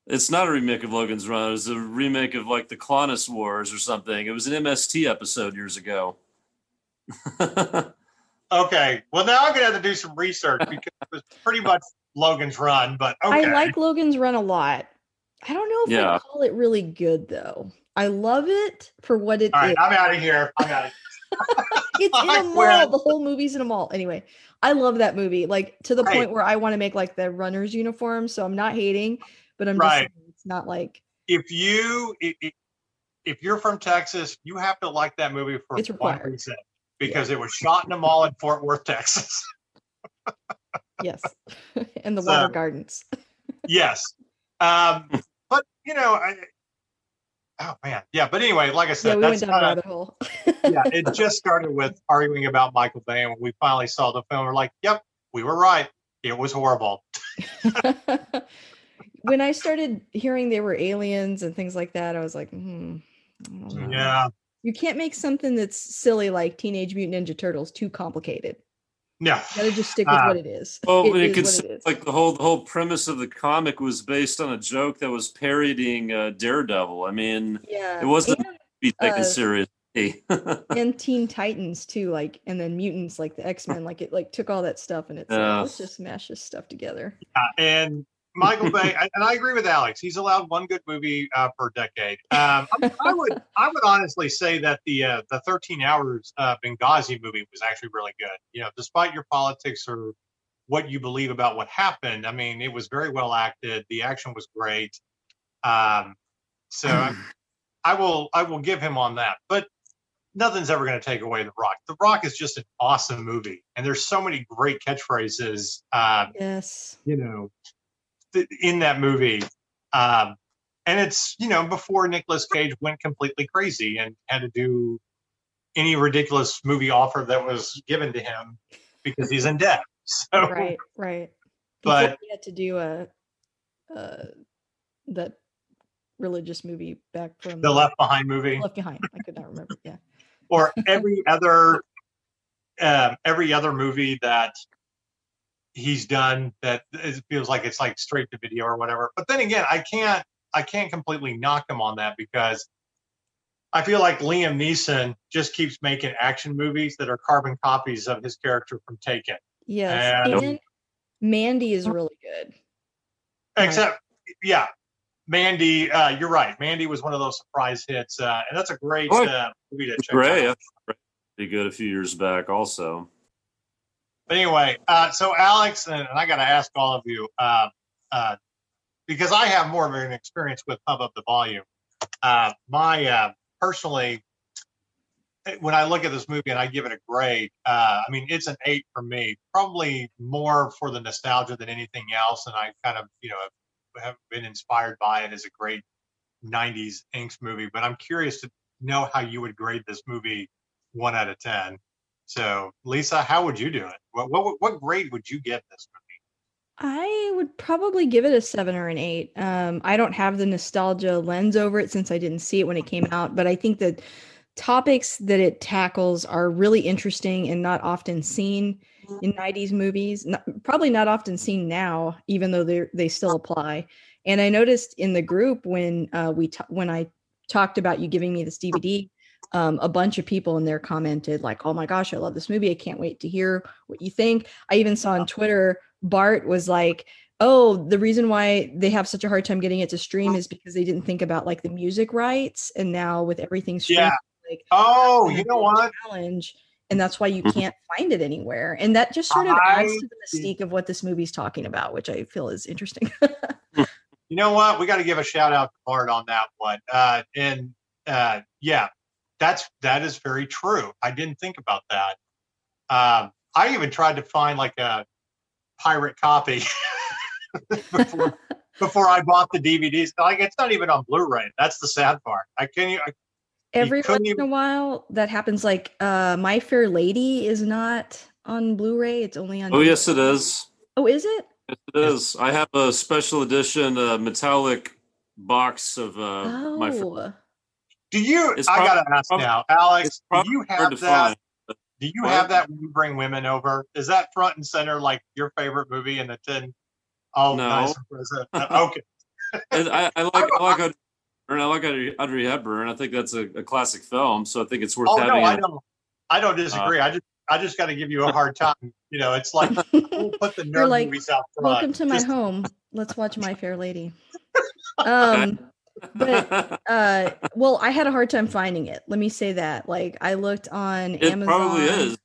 It's not a remake of Logan's Run. It was a remake of like the Clonus Wars or something. It was an MST episode years ago. okay. Well, now I'm gonna have to do some research because it was pretty much Logan's Run. But okay. I like Logan's Run a lot. I don't know if yeah. I call it really good though. I love it for what it All right, is. I'm out of here. I'm out of here. it's in a mall. The whole movie's in a mall. Anyway, I love that movie. Like to the right. point where I want to make like the runner's uniform. So I'm not hating, but I'm right. just it's not like if you if, you're from Texas, you have to like that movie for it's one reason because yeah. it was shot in a mall in Fort Worth, Texas. yes, in the so, water gardens. yes, um, but you know, I, oh man, yeah. But anyway, like I said, yeah, we that's rabbit hole. yeah, it just started with arguing about Michael Bay, and when we finally saw the film, we're like, "Yep, we were right. It was horrible." When I started hearing they were aliens and things like that, I was like, hmm, yeah. You can't make something that's silly like Teenage Mutant Ninja Turtles too complicated. No, you gotta just stick with uh, what it is. Well, it, it could like the whole the whole premise of the comic was based on a joke that was parodying uh, Daredevil. I mean, yeah, it wasn't and, be taken uh, seriously. and Teen Titans too, like, and then mutants like the X Men, like it like took all that stuff and it's yeah. like, let's just mash this stuff together. Yeah, and Michael Bay, and I agree with Alex. He's allowed one good movie uh, per decade. Um, I, I, would, I would honestly say that the uh, the 13 Hours uh, Benghazi movie was actually really good. You know, despite your politics or what you believe about what happened, I mean, it was very well acted. The action was great. Um, so I, I will, I will give him on that. But nothing's ever going to take away The Rock. The Rock is just an awesome movie, and there's so many great catchphrases. Uh, yes, you know, in that movie. Um, and it's you know before Nicolas Cage went completely crazy and had to do any ridiculous movie offer that was given to him because he's in debt. So right, right. But he had to do a, uh, that religious movie back from the Left Behind movie. Left Behind. I could not remember. Yeah. or every other, um, every other movie that he's done that it feels like it's like straight to video or whatever. But then again, I can't I can't completely knock him on that because I feel like Liam Neeson just keeps making action movies that are carbon copies of his character from Taken. Yes, and, and Mandy is really good. Except, right. yeah, Mandy. Uh, you're right. Mandy was one of those surprise hits, uh, and that's a great oh, uh, movie to check Ray, out. Pretty good a few years back, also. But anyway, uh, so Alex, and, and I got to ask all of you, uh, uh, because I have more of an experience with Pump Up the Volume. Uh, my uh, personally, when I look at this movie and I give it a grade, uh, I mean, it's an eight for me, probably more for the nostalgia than anything else. And I kind of, you know, have been inspired by it as a great 90s Inks movie. But I'm curious to know how you would grade this movie one out of 10. So, Lisa, how would you do it? What what, what grade would you give this movie? I would probably give it a seven or an eight. Um, I don't have the nostalgia lens over it since I didn't see it when it came out, but I think that topics that it tackles are really interesting and not often seen in 90s movies. Not, probably not often seen now, even though they they still apply. And I noticed in the group when uh, we t- when I talked about you giving me this DVD, um, a bunch of people in there commented like, "Oh my gosh, I love this movie! I can't wait to hear what you think." I even saw on Twitter Bart was like, "Oh, the reason why they have such a hard time getting it to stream is because they didn't think about like the music rights, and now with everything streamed, yeah. like, oh, you know what? Challenge." And that's why you mm-hmm. can't find it anywhere. And that just sort of adds to the mystique of what this movie's talking about, which I feel is interesting. you know what? We got to give a shout out to Bart on that one. Uh, and uh, yeah, that's that is very true. I didn't think about that. Um, I even tried to find like a pirate copy before, before I bought the DVDs. Like it's not even on Blu-ray. That's the sad part. I can't. I, Every once even... in a while, that happens. Like uh, My Fair Lady is not on Blu-ray. It's only on. Oh DVD. yes, it is. Oh, is it? Yes, it is. I have a special edition uh, metallic box of uh, oh. My Fair do you? It's I gotta ask now, Alex. Do you have that? Find, Do you have that when you bring women over? Is that front and center like your favorite movie in the ten? Oh, No. nice. Uh, okay. I, I like I like Audrey, I like Audrey Audrey Hepburn. I think that's a, a classic film, so I think it's worth Oh having. no, I it. don't. I don't disagree. I just I just got to give you a hard time. You know, it's like we'll put the nerd like, movies out front. Welcome to my Just- home. Let's watch My Fair Lady. Um, but uh, well, I had a hard time finding it. Let me say that. Like, I looked on Amazon. it Amazon. probably is.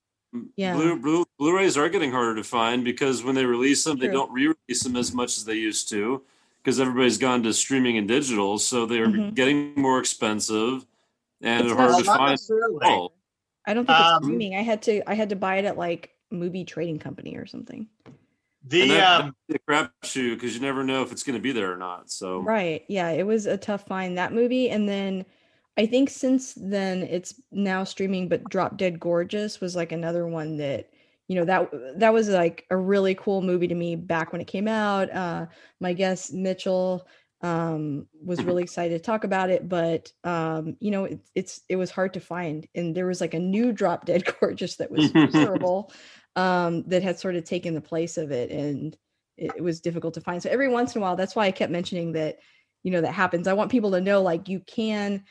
Yeah. Blu, Blu, Blu-rays are getting harder to find because when they release them, they don't re-release them as much as they used to because everybody's gone to streaming and digital, so they're Mhm. getting more expensive and It's hard to find. Oh, I don't think it's Um, streaming. I had to. I had to buy it at like movie trading company or something. And The that, um, that's a crapshoot because you never know if it's going to be there or not. So Right. Yeah, it was a tough find that movie and then I think since then it's now streaming but Drop Dead Gorgeous was like another one that you know that that was like a really cool movie to me back when it came out. Uh my guest Mitchell um was really excited to talk about it but um you know it, it's it was hard to find and there was like a new Drop Dead Gorgeous that was terrible um that had sort of taken the place of it and it, it was difficult to find. So every once in a while, that's why I kept mentioning that, you know, that happens. I want people to know like you can,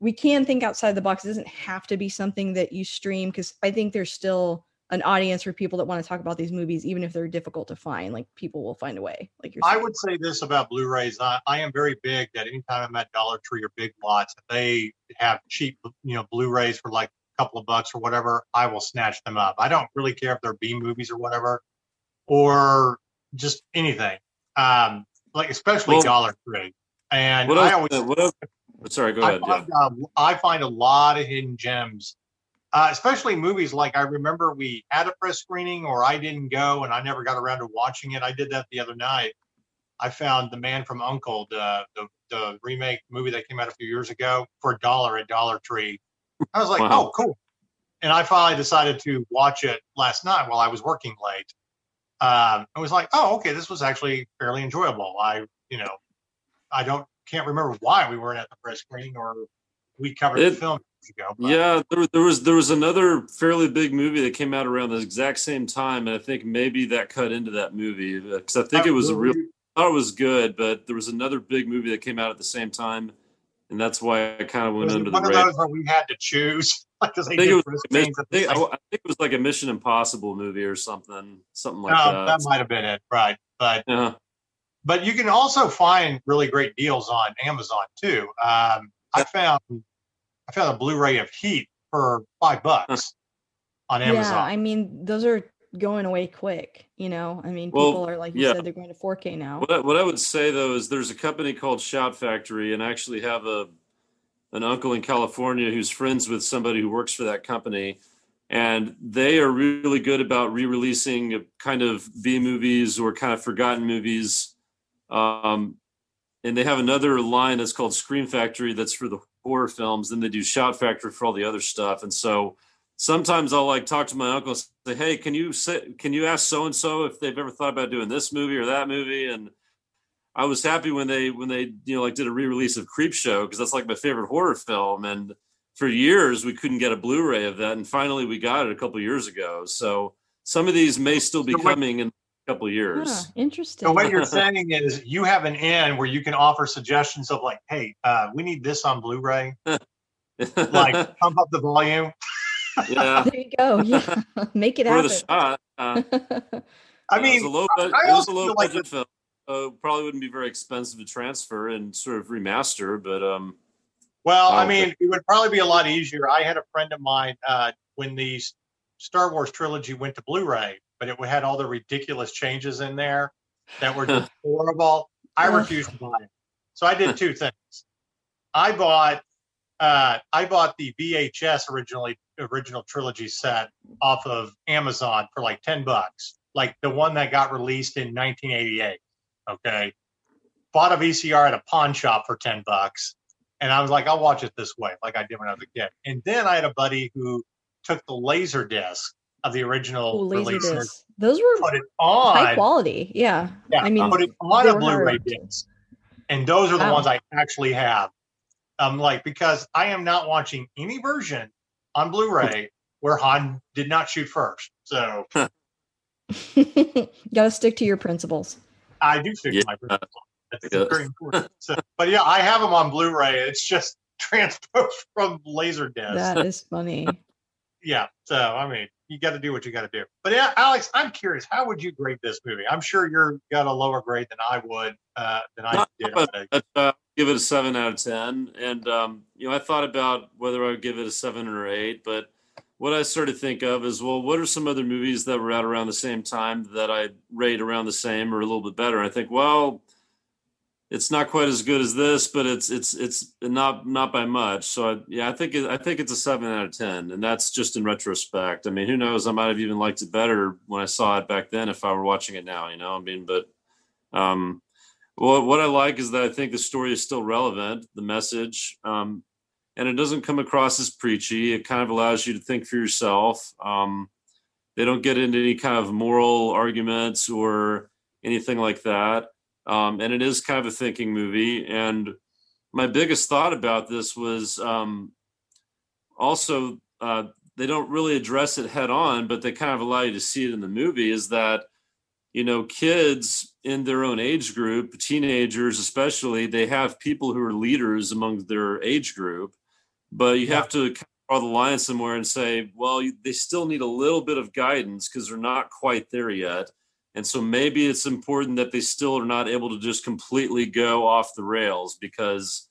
we can think outside the box. It doesn't have to be something that you stream because I think there's still an audience for people that want to talk about these movies, even if they're difficult to find. Like people will find a way. Like you're I would say this about Blu-rays. I, I am very big that anytime I'm at Dollar Tree or Big Lots, they have cheap, you know, Blu-rays for like couple of bucks or whatever, I will snatch them up. I don't really care if they're B movies or whatever, or just anything. Um, like especially Well- Dollar Tree. And what I else? always what else? Sorry, go I ahead. Yeah. find, uh, I find a lot of hidden gems, uh, especially movies like I remember we had a press screening or I didn't go and I never got around to watching it. I did that the other night. I found The Man from U.N.C.L.E., the, the, the remake movie that came out a few years ago for a dollar at Dollar Tree. I was like, Wow. oh, cool. And I finally decided to watch it last night while I was working late. Um, I was like, oh, okay, this was actually fairly enjoyable. I, you know, I don't can't remember why we weren't at the press screening or we covered It- the film years ago. but- Yeah, there, was- there was there was another fairly big movie that came out around the exact same time, and I think maybe that cut into that movie because I think it was a real. I thought it was good, but there was another big movie that came out at the same time, and that's why I kind of went Was it under the one of radar. those where we had to choose because I think, it was, like a Mission- screenings I, think, I think it was like a Mission Impossible movie or something, something like No, that. that might have been it, right? But yeah. but you can also find really great deals on Amazon too. Um, I found I found a Blu-ray of Heat for five bucks on Amazon. Yeah, Amazon. I mean, those are going away quick. You know, I mean, Well, people are like you yeah. said, they're going to 4K now. What I, what I would say though is there's a company called Shout Factory, and I actually have a an uncle in California who's friends with somebody who works for that company, and they are really good about re-releasing kind of B movies or kind of forgotten movies. Um, and they have another line that's called Scream Factory that's for the horror films. Then they do Shout Factory for all the other stuff. And so sometimes I'll like talk to my uncle say, "Hey, can you say, can you ask so and so if they've ever thought about doing this movie or that movie?" And I was happy when they when they you know like did a re-release of Creepshow because that's like my favorite horror film. And for years we couldn't get a Blu-ray of that, and finally we got it a couple years ago. So some of these may still be So what- coming in a couple years. Huh, interesting. So what you're saying is you have an end where you can offer suggestions of like, hey, uh, we need this on Blu-ray. Like pump up the volume. Yeah, there you go. Yeah, make it for the happen. shot. Uh, I mean, it was a low, bud- it was a low feel like budget film. Uh, probably wouldn't be very expensive to transfer and sort of remaster, but um, Well, I Oh, mean, it would probably be a lot easier. I had a friend of mine uh, when the Star Wars trilogy went to Blu-ray, but it had all the ridiculous changes in there that were just horrible. I refused to buy it, so I did two things. I bought uh, I bought the VHS originally original trilogy set off of Amazon for like ten bucks, like the one that got released in 1988. Okay, bought a VCR at a pawn shop for ten bucks and I was like, I'll watch it this way, like I did when I was a kid. And then I had a buddy who took the laser disc of the original Oh, release and. Those were put it on. high quality. Yeah. Yeah, I mean, put it on a Blu-ray hard. disc, and those are the Wow. ones I actually have. I'm like because I am not watching any version on Blu-ray where Han did not shoot first. So you Got to stick to your principles. I do stick yeah. to my principles. It's very important. So, but yeah, I have them on Blu-ray. It's just transposed from Laserdisc. That is funny. yeah. So I mean, you got to do what you got to do. But yeah, Alex, I'm curious. How would you grade this movie? I'm sure you're got a lower grade than I would. Uh, than I did. Give it a seven out of ten. And um, you know, I thought about whether I would give it a seven or eight, but what I started to think of is, well, what are some other movies that were out around the same time that I rate around the same or a little bit better? I think, well, it's not quite as good as this, but it's it's it's not not by much. So I, yeah, I think it, I think it's a seven out of ten, and that's just in retrospect. I mean, who knows? I might have even liked it better when I saw it back then if I were watching it now. You know, I mean, but um, well, what I like is that I think the story is still relevant, the message, um, and it doesn't come across as preachy. It kind of allows you to think for yourself. Um, they don't get into any kind of moral arguments or anything like that. Um, and it is kind of a thinking movie. And my biggest thought about this was um, also uh, they don't really address it head on, but they kind of allow you to see it in the movie. Is that you know kids in their own age group, teenagers especially, they have people who are leaders among their age group but you yeah. have to draw the line somewhere and say, well, they still need a little bit of guidance because they're not quite there yet. And so maybe it's important that they still are not able to just completely go off the rails because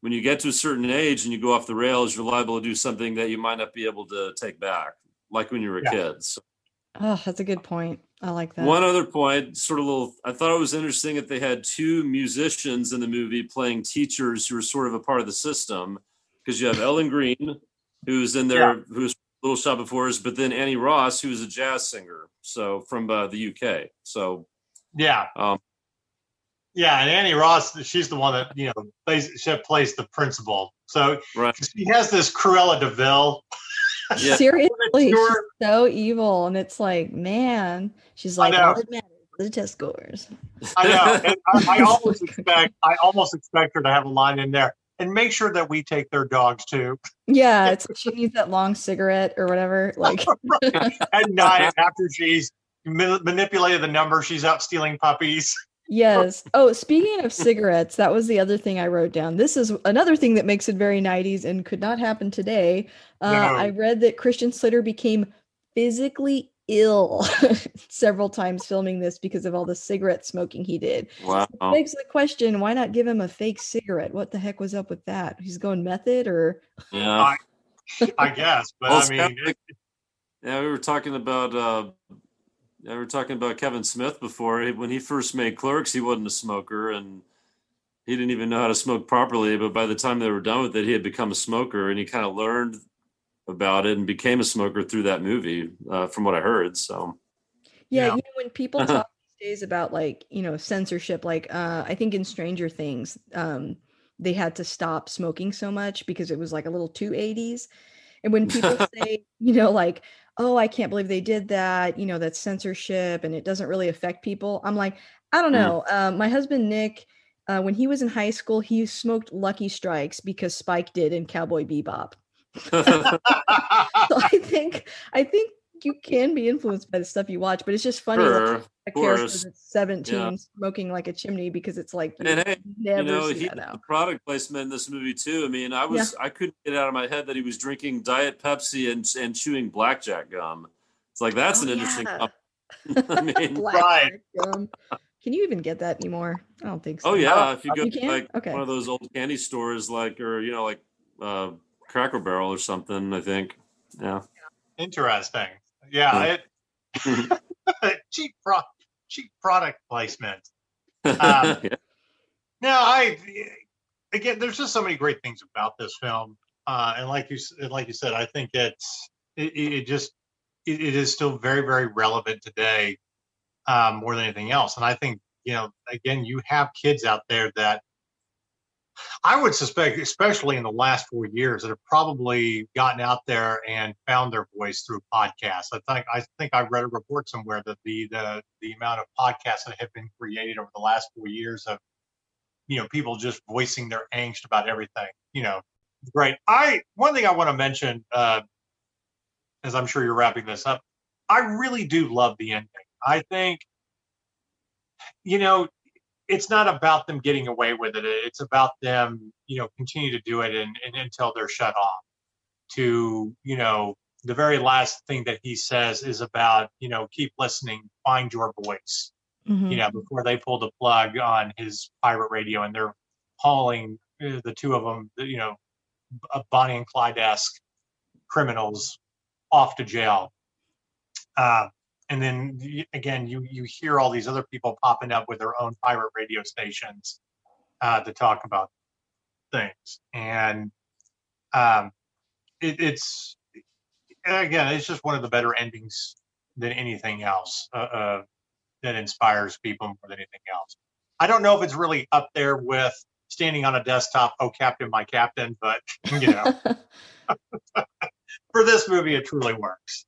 when you get to a certain age and you go off the rails, you're liable to do something that you might not be able to take back, like when you were a yeah. kid. So, oh, that's a good point. I like that. One other point, sort of little, I thought it was interesting that they had two musicians in the movie playing teachers who were sort of a part of the system because you have Ellen Greene, who's in there, yeah. who's Little Shop of Horrors, but then Annie Ross, who's a jazz singer, so from uh, the UK. So yeah, um, yeah, and Annie Ross, she's the one that you know plays she plays the principal. So right. she has this Cruella de Vil. Yeah. Seriously, she's so evil, and it's like, man, she's like, all that matters the test scores. I know. I, I almost expect, I almost expect her to have a line in there and make sure that we take their dogs too. Yeah, it's she needs that long cigarette or whatever. Like at night after she's manipulated the number, she's out stealing puppies. Yes. Oh, speaking of cigarettes, that was the other thing I wrote down. This is another thing that makes it very 90s and could not happen today. Uh, no. I read that Christian Slater became physically ill several times filming this because of all the cigarette smoking he did. Wow. So begs the question, why not give him a fake cigarette? What the heck was up with that? He's going method or Yeah. I, I guess, but well, I mean it, Yeah, we were talking about uh yeah, we were talking about Kevin Smith before. When he first made Clerks, he wasn't a smoker and he didn't even know how to smoke properly, but by the time they were done with it, he had become a smoker and he kind of learned about it and became a smoker through that movie, uh, from what I heard. So, yeah, yeah. You know, when people talk these days about like you know censorship, like uh, I think in Stranger Things, um, they had to stop smoking so much because it was like a little too 80s. And when people say, you know, like, oh, I can't believe they did that, you know, that's censorship and it doesn't really affect people. I'm like, I don't mm. know. Mm. Um, my husband Nick, uh, when he was in high school, he smoked Lucky Strikes because Spike did in Cowboy Bebop. so I think I think you can be influenced by the stuff you watch, but it's just funny sure, a character that's 17 yeah. smoking like a chimney because it's like you and hey, you know, he the product placement in this movie too. I mean, I was yeah. I couldn't get it out of my head that he was drinking Diet Pepsi and and chewing blackjack gum. It's like that's oh, an interesting yeah. I mean, right. Gum. Can you even get that anymore? I don't think so. Oh yeah, if you go to like okay. one of those old candy stores, like or you know, like uh, Cracker Barrel or something. I think. Yeah. Interesting. Yeah. It, cheap pro- cheap product placement. Um, yeah. Now, I again, there's just so many great things about this film, uh, and like you like you said, I think it's it, it just it, it is still very very relevant today um, more than anything else. And I think you know, again, you have kids out there that I would suspect, especially in the last four years, that have probably gotten out there and found their voice through podcasts. I think I think I read a report somewhere that the the the amount of podcasts that have been created over the last four years of you know people just voicing their angst about everything. You know, great. I one thing I want to mention uh, as I'm sure you're wrapping this up, I really do love the ending. I think, you know, it's not about them getting away with it. It's about them, you know, continue to do it and, and until they're shut off. To, you know, the very last thing that he says is about, you know, keep listening, find your voice. Mm-hmm. You know, before they pull the plug on his pirate radio and they're hauling uh, the two of them, you know, Bonnie and Clyde esque criminals off to jail. Uh, and then again, you you hear all these other people popping up with their own pirate radio stations uh, to talk about things, and um, it, it's again, it's just one of the better endings than anything else uh, uh, that inspires people more than anything else. I don't know if it's really up there with standing on a desktop, oh Captain, my Captain, but you know, for this movie, it truly works.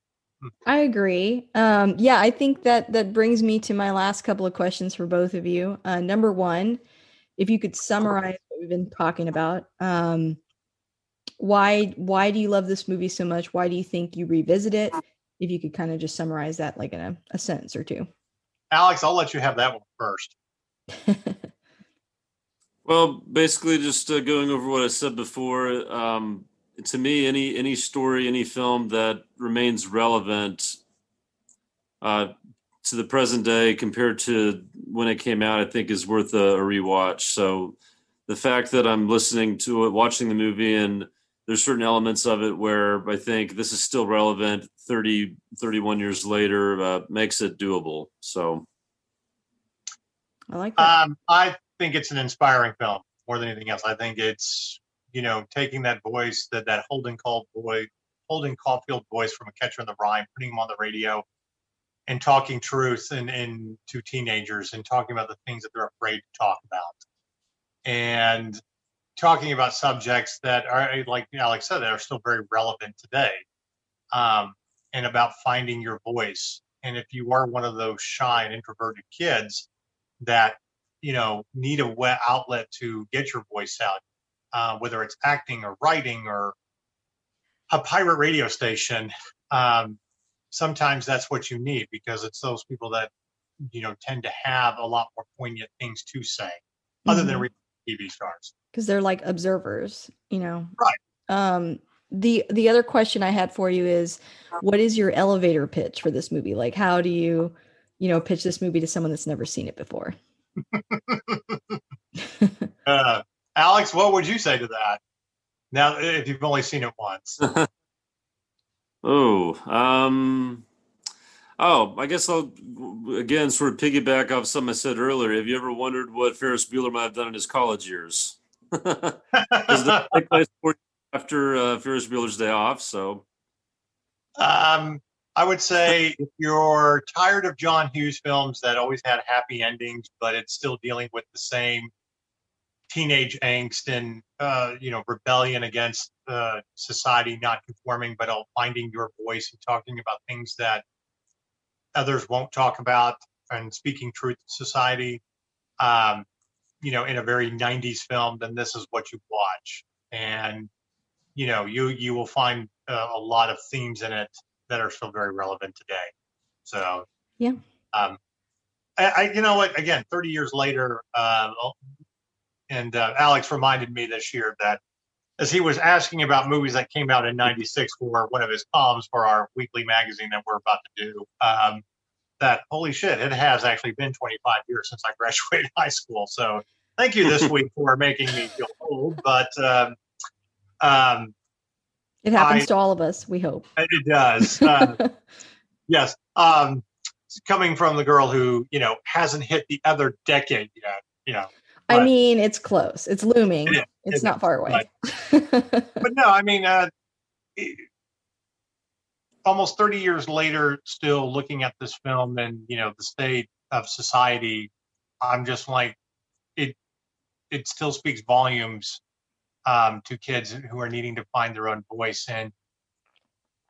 I agree. Um, yeah, I think that that brings me to my last couple of questions for both of you. Uh, number one, if you could summarize what we've been talking about, um, why why do you love this movie so much? Why do you think you revisit it? If you could kind of just summarize that like in a, a sentence or two. Alex, I'll let you have that one first. well, basically, just uh, going over what I said before. Um, to me, any any story, any film that remains relevant uh, to the present day compared to when it came out, I think is worth a, a rewatch. So the fact that I'm listening to it, watching the movie, and there's certain elements of it where I think this is still relevant 30, 31 years later, uh, makes it doable. So I like that. Um, I think it's an inspiring film more than anything else. I think it's you know, taking that voice, that that Holden called boy, Holden Caulfield voice from A Catcher in the Rye, putting him on the radio, and talking truth and, and to teenagers and talking about the things that they're afraid to talk about, and talking about subjects that are, like Alex said, that are still very relevant today, um, and about finding your voice. And if you are one of those shy and introverted kids that you know need a wet outlet to get your voice out uh, whether it's acting or writing or a pirate radio station, um, sometimes that's what you need because it's those people that you know tend to have a lot more poignant things to say, mm-hmm. other than mm-hmm. TV stars. Because they're like observers, you know. Right. Um, the the other question I had for you is, what is your elevator pitch for this movie? Like, how do you, you know, pitch this movie to someone that's never seen it before? uh, Alex, what would you say to that? Now, if you've only seen it once. oh, um, oh, I guess I'll again sort of piggyback off something I said earlier. Have you ever wondered what Ferris Bueller might have done in his college years? after uh, Ferris Bueller's Day Off. So, um, I would say if you're tired of John Hughes films that always had happy endings, but it's still dealing with the same teenage angst and uh, you know rebellion against uh, society not conforming, but all finding your voice and talking about things that others won't talk about and speaking truth to society. Um, you know, in a very '90s film, then this is what you watch, and you know, you you will find uh, a lot of themes in it that are still very relevant today. So yeah. Um, I, I, you know what? Again, 30 years later, uh, and uh, Alex reminded me this year that as he was asking about movies that came out in '96 for one of his columns for our weekly magazine that we're about to do, um, that holy shit, it has actually been 25 years since I graduated high school. So thank you this week for making me feel old. But um, um, it happens I, to all of us. We hope it does. Uh, yes. Um, coming from the girl who you know hasn't hit the other decade yet, you know I mean, it's close. It's looming. It it's it not far away. But, but, no, I mean, uh, almost 30 years later, still looking at this film and you know the state of society, I'm just like, it. It still speaks volumes um, to kids who are needing to find their own voice and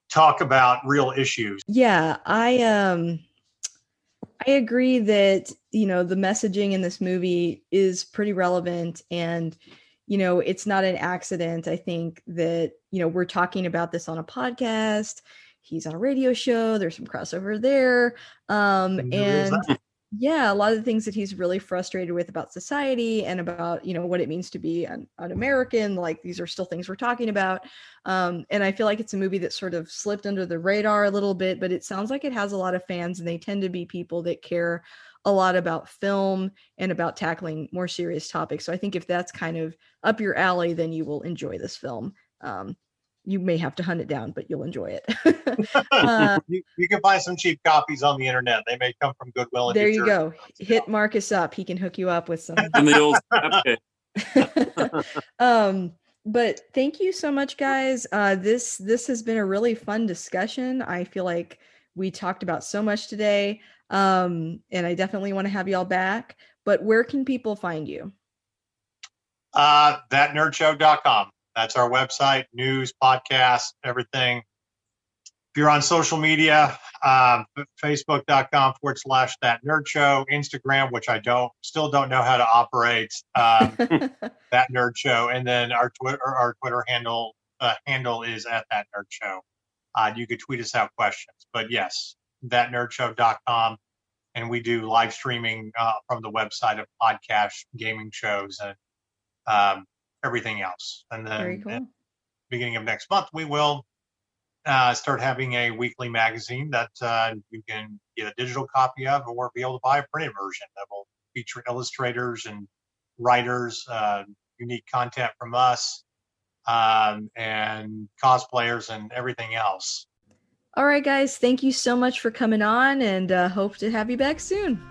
talk about real issues. Yeah, I um I agree that, you know, the messaging in this movie is pretty relevant and you know, it's not an accident. I think that, you know, we're talking about this on a podcast he's on a radio show. There's some crossover there. Um, and yeah, a lot of the things that he's really frustrated with about society and about, you know, what it means to be an, an American. Like these are still things we're talking about. Um, and I feel like it's a movie that sort of slipped under the radar a little bit, but it sounds like it has a lot of fans and they tend to be people that care a lot about film and about tackling more serious topics. So I think if that's kind of up your alley, then you will enjoy this film. Um, you may have to hunt it down, but you'll enjoy it. uh, you, you, can find some cheap copies on the internet. They may come from Goodwill. there you go. Hit Marcus up. He can hook you up with some. In the old um, but thank you so much, guys. Uh, this this has been a really fun discussion. I feel like we talked about so much today, um, and I definitely want to have y'all back. But where can people find you? Uh, thatnerdshow.com. That's our website, news, podcast, everything. If you're on social media, um, facebook.com forward slash that nerd show, Instagram, which I don't still don't know how to operate, um, that nerd show, and then our Twitter our Twitter handle uh, handle is at that nerd show. Uh, you could tweet us out questions, but yes, that thatnerdshow.com, and we do live streaming uh, from the website of podcast gaming shows and um, everything else. And then cool. beginning of next month, we will uh, start having a weekly magazine that uh, you can get a digital copy of or be able to buy a printed version that will feature illustrators and writers, uh, unique content from us, um, and cosplayers and everything else. All right, guys, thank you so much for coming on and uh, hope to have you back soon.